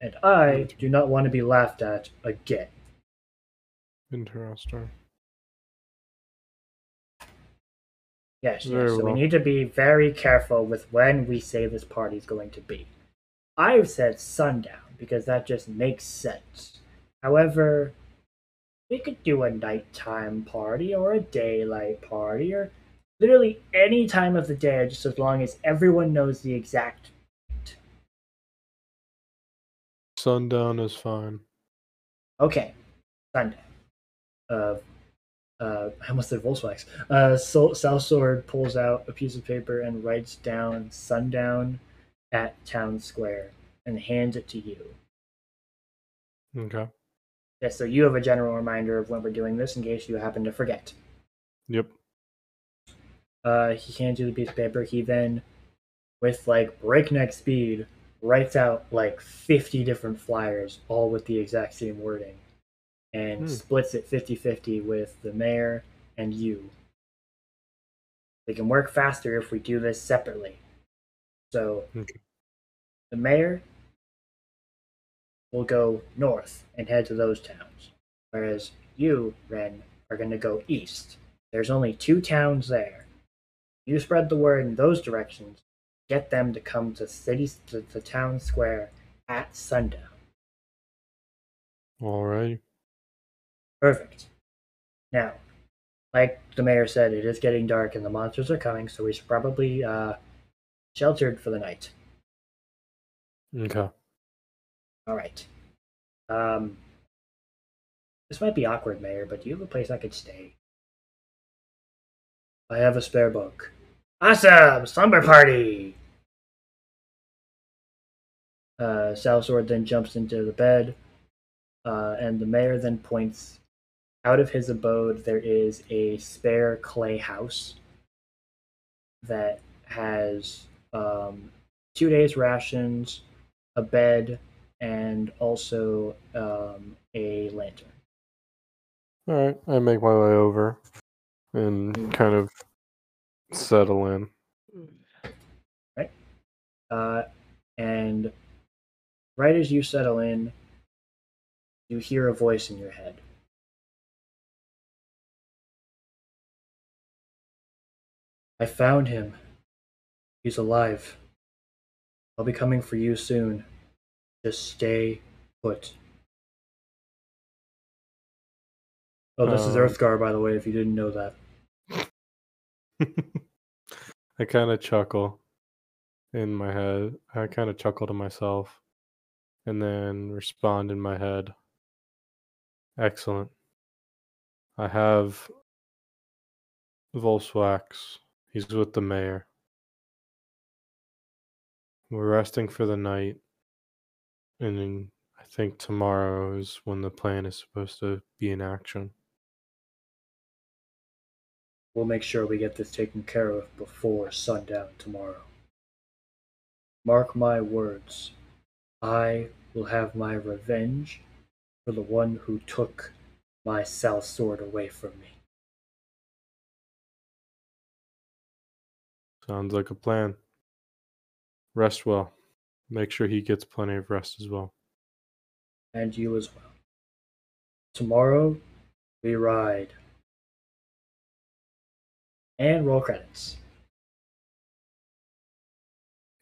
[SPEAKER 2] And I do not want to be laughed at again.
[SPEAKER 4] Interesting.
[SPEAKER 2] Yes,
[SPEAKER 4] Very
[SPEAKER 2] yes. So
[SPEAKER 4] well.
[SPEAKER 2] we need to be very careful with when we say this party is going to be. I've said sundown because that just makes sense. However, we could do a nighttime party or a daylight party or literally any time of the day, just as long as everyone knows the exact.
[SPEAKER 4] Sundown is fine.
[SPEAKER 2] Okay, sundown. Uh, uh, I almost said Volkswagen. Uh, so, South Sword pulls out a piece of paper and writes down sundown at town square and hands it to you.
[SPEAKER 4] Okay.
[SPEAKER 2] Yeah, so you have a general reminder of when we're doing this in case you happen to forget.
[SPEAKER 4] Yep.
[SPEAKER 2] Uh, he hands you the piece of paper. He then, with like breakneck speed, writes out like 50 different flyers, all with the exact same wording, and
[SPEAKER 4] Hmm.
[SPEAKER 2] splits it 50 50 with the mayor and you. They can work faster if we do this separately. So,
[SPEAKER 4] Okay.
[SPEAKER 2] the mayor will go north and head to those towns, whereas you, Ren, are going to go east. There's only two towns there. You spread the word in those directions. Get them to come to city to the town square at sundown.
[SPEAKER 4] Alright.
[SPEAKER 2] Perfect. Now, like the mayor said, it is getting dark and the monsters are coming, so we should probably uh, sheltered for the night.
[SPEAKER 4] Okay.
[SPEAKER 2] All right. Um, this might be awkward, Mayor, but do you have a place I could stay? I have a spare bunk. Awesome! Slumber party! Uh, Salsword then jumps into the bed, uh, and the mayor then points out of his abode. There is a spare clay house that has um, two days' rations, a bed, and also um, a lantern.
[SPEAKER 4] Alright. I make my way over and
[SPEAKER 2] Mm.
[SPEAKER 4] kind of settle in. Right.
[SPEAKER 2] Uh, and right as you settle in, you hear a voice in your head. I found him. He's alive. I'll be coming for you soon. Just stay put. Oh, this is
[SPEAKER 4] Um,
[SPEAKER 2] Earthgar, by the way, if you didn't know that.
[SPEAKER 4] I kind of chuckle in my head. I kind of chuckle to myself and then respond in my head. Excellent. I have Volswax. He's with the mayor. We're resting for the night. And then I think tomorrow is when the plan is supposed to be in action.
[SPEAKER 2] We'll make sure we get this taken care of before sundown tomorrow. Mark my words, I will have my revenge for the one who took my South Sword away from me.
[SPEAKER 4] Sounds like a plan. Rest well. Make sure he gets plenty of rest as well.
[SPEAKER 2] And you as well. Tomorrow, we ride. And roll credits.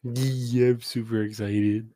[SPEAKER 4] Yeah, I'm super excited.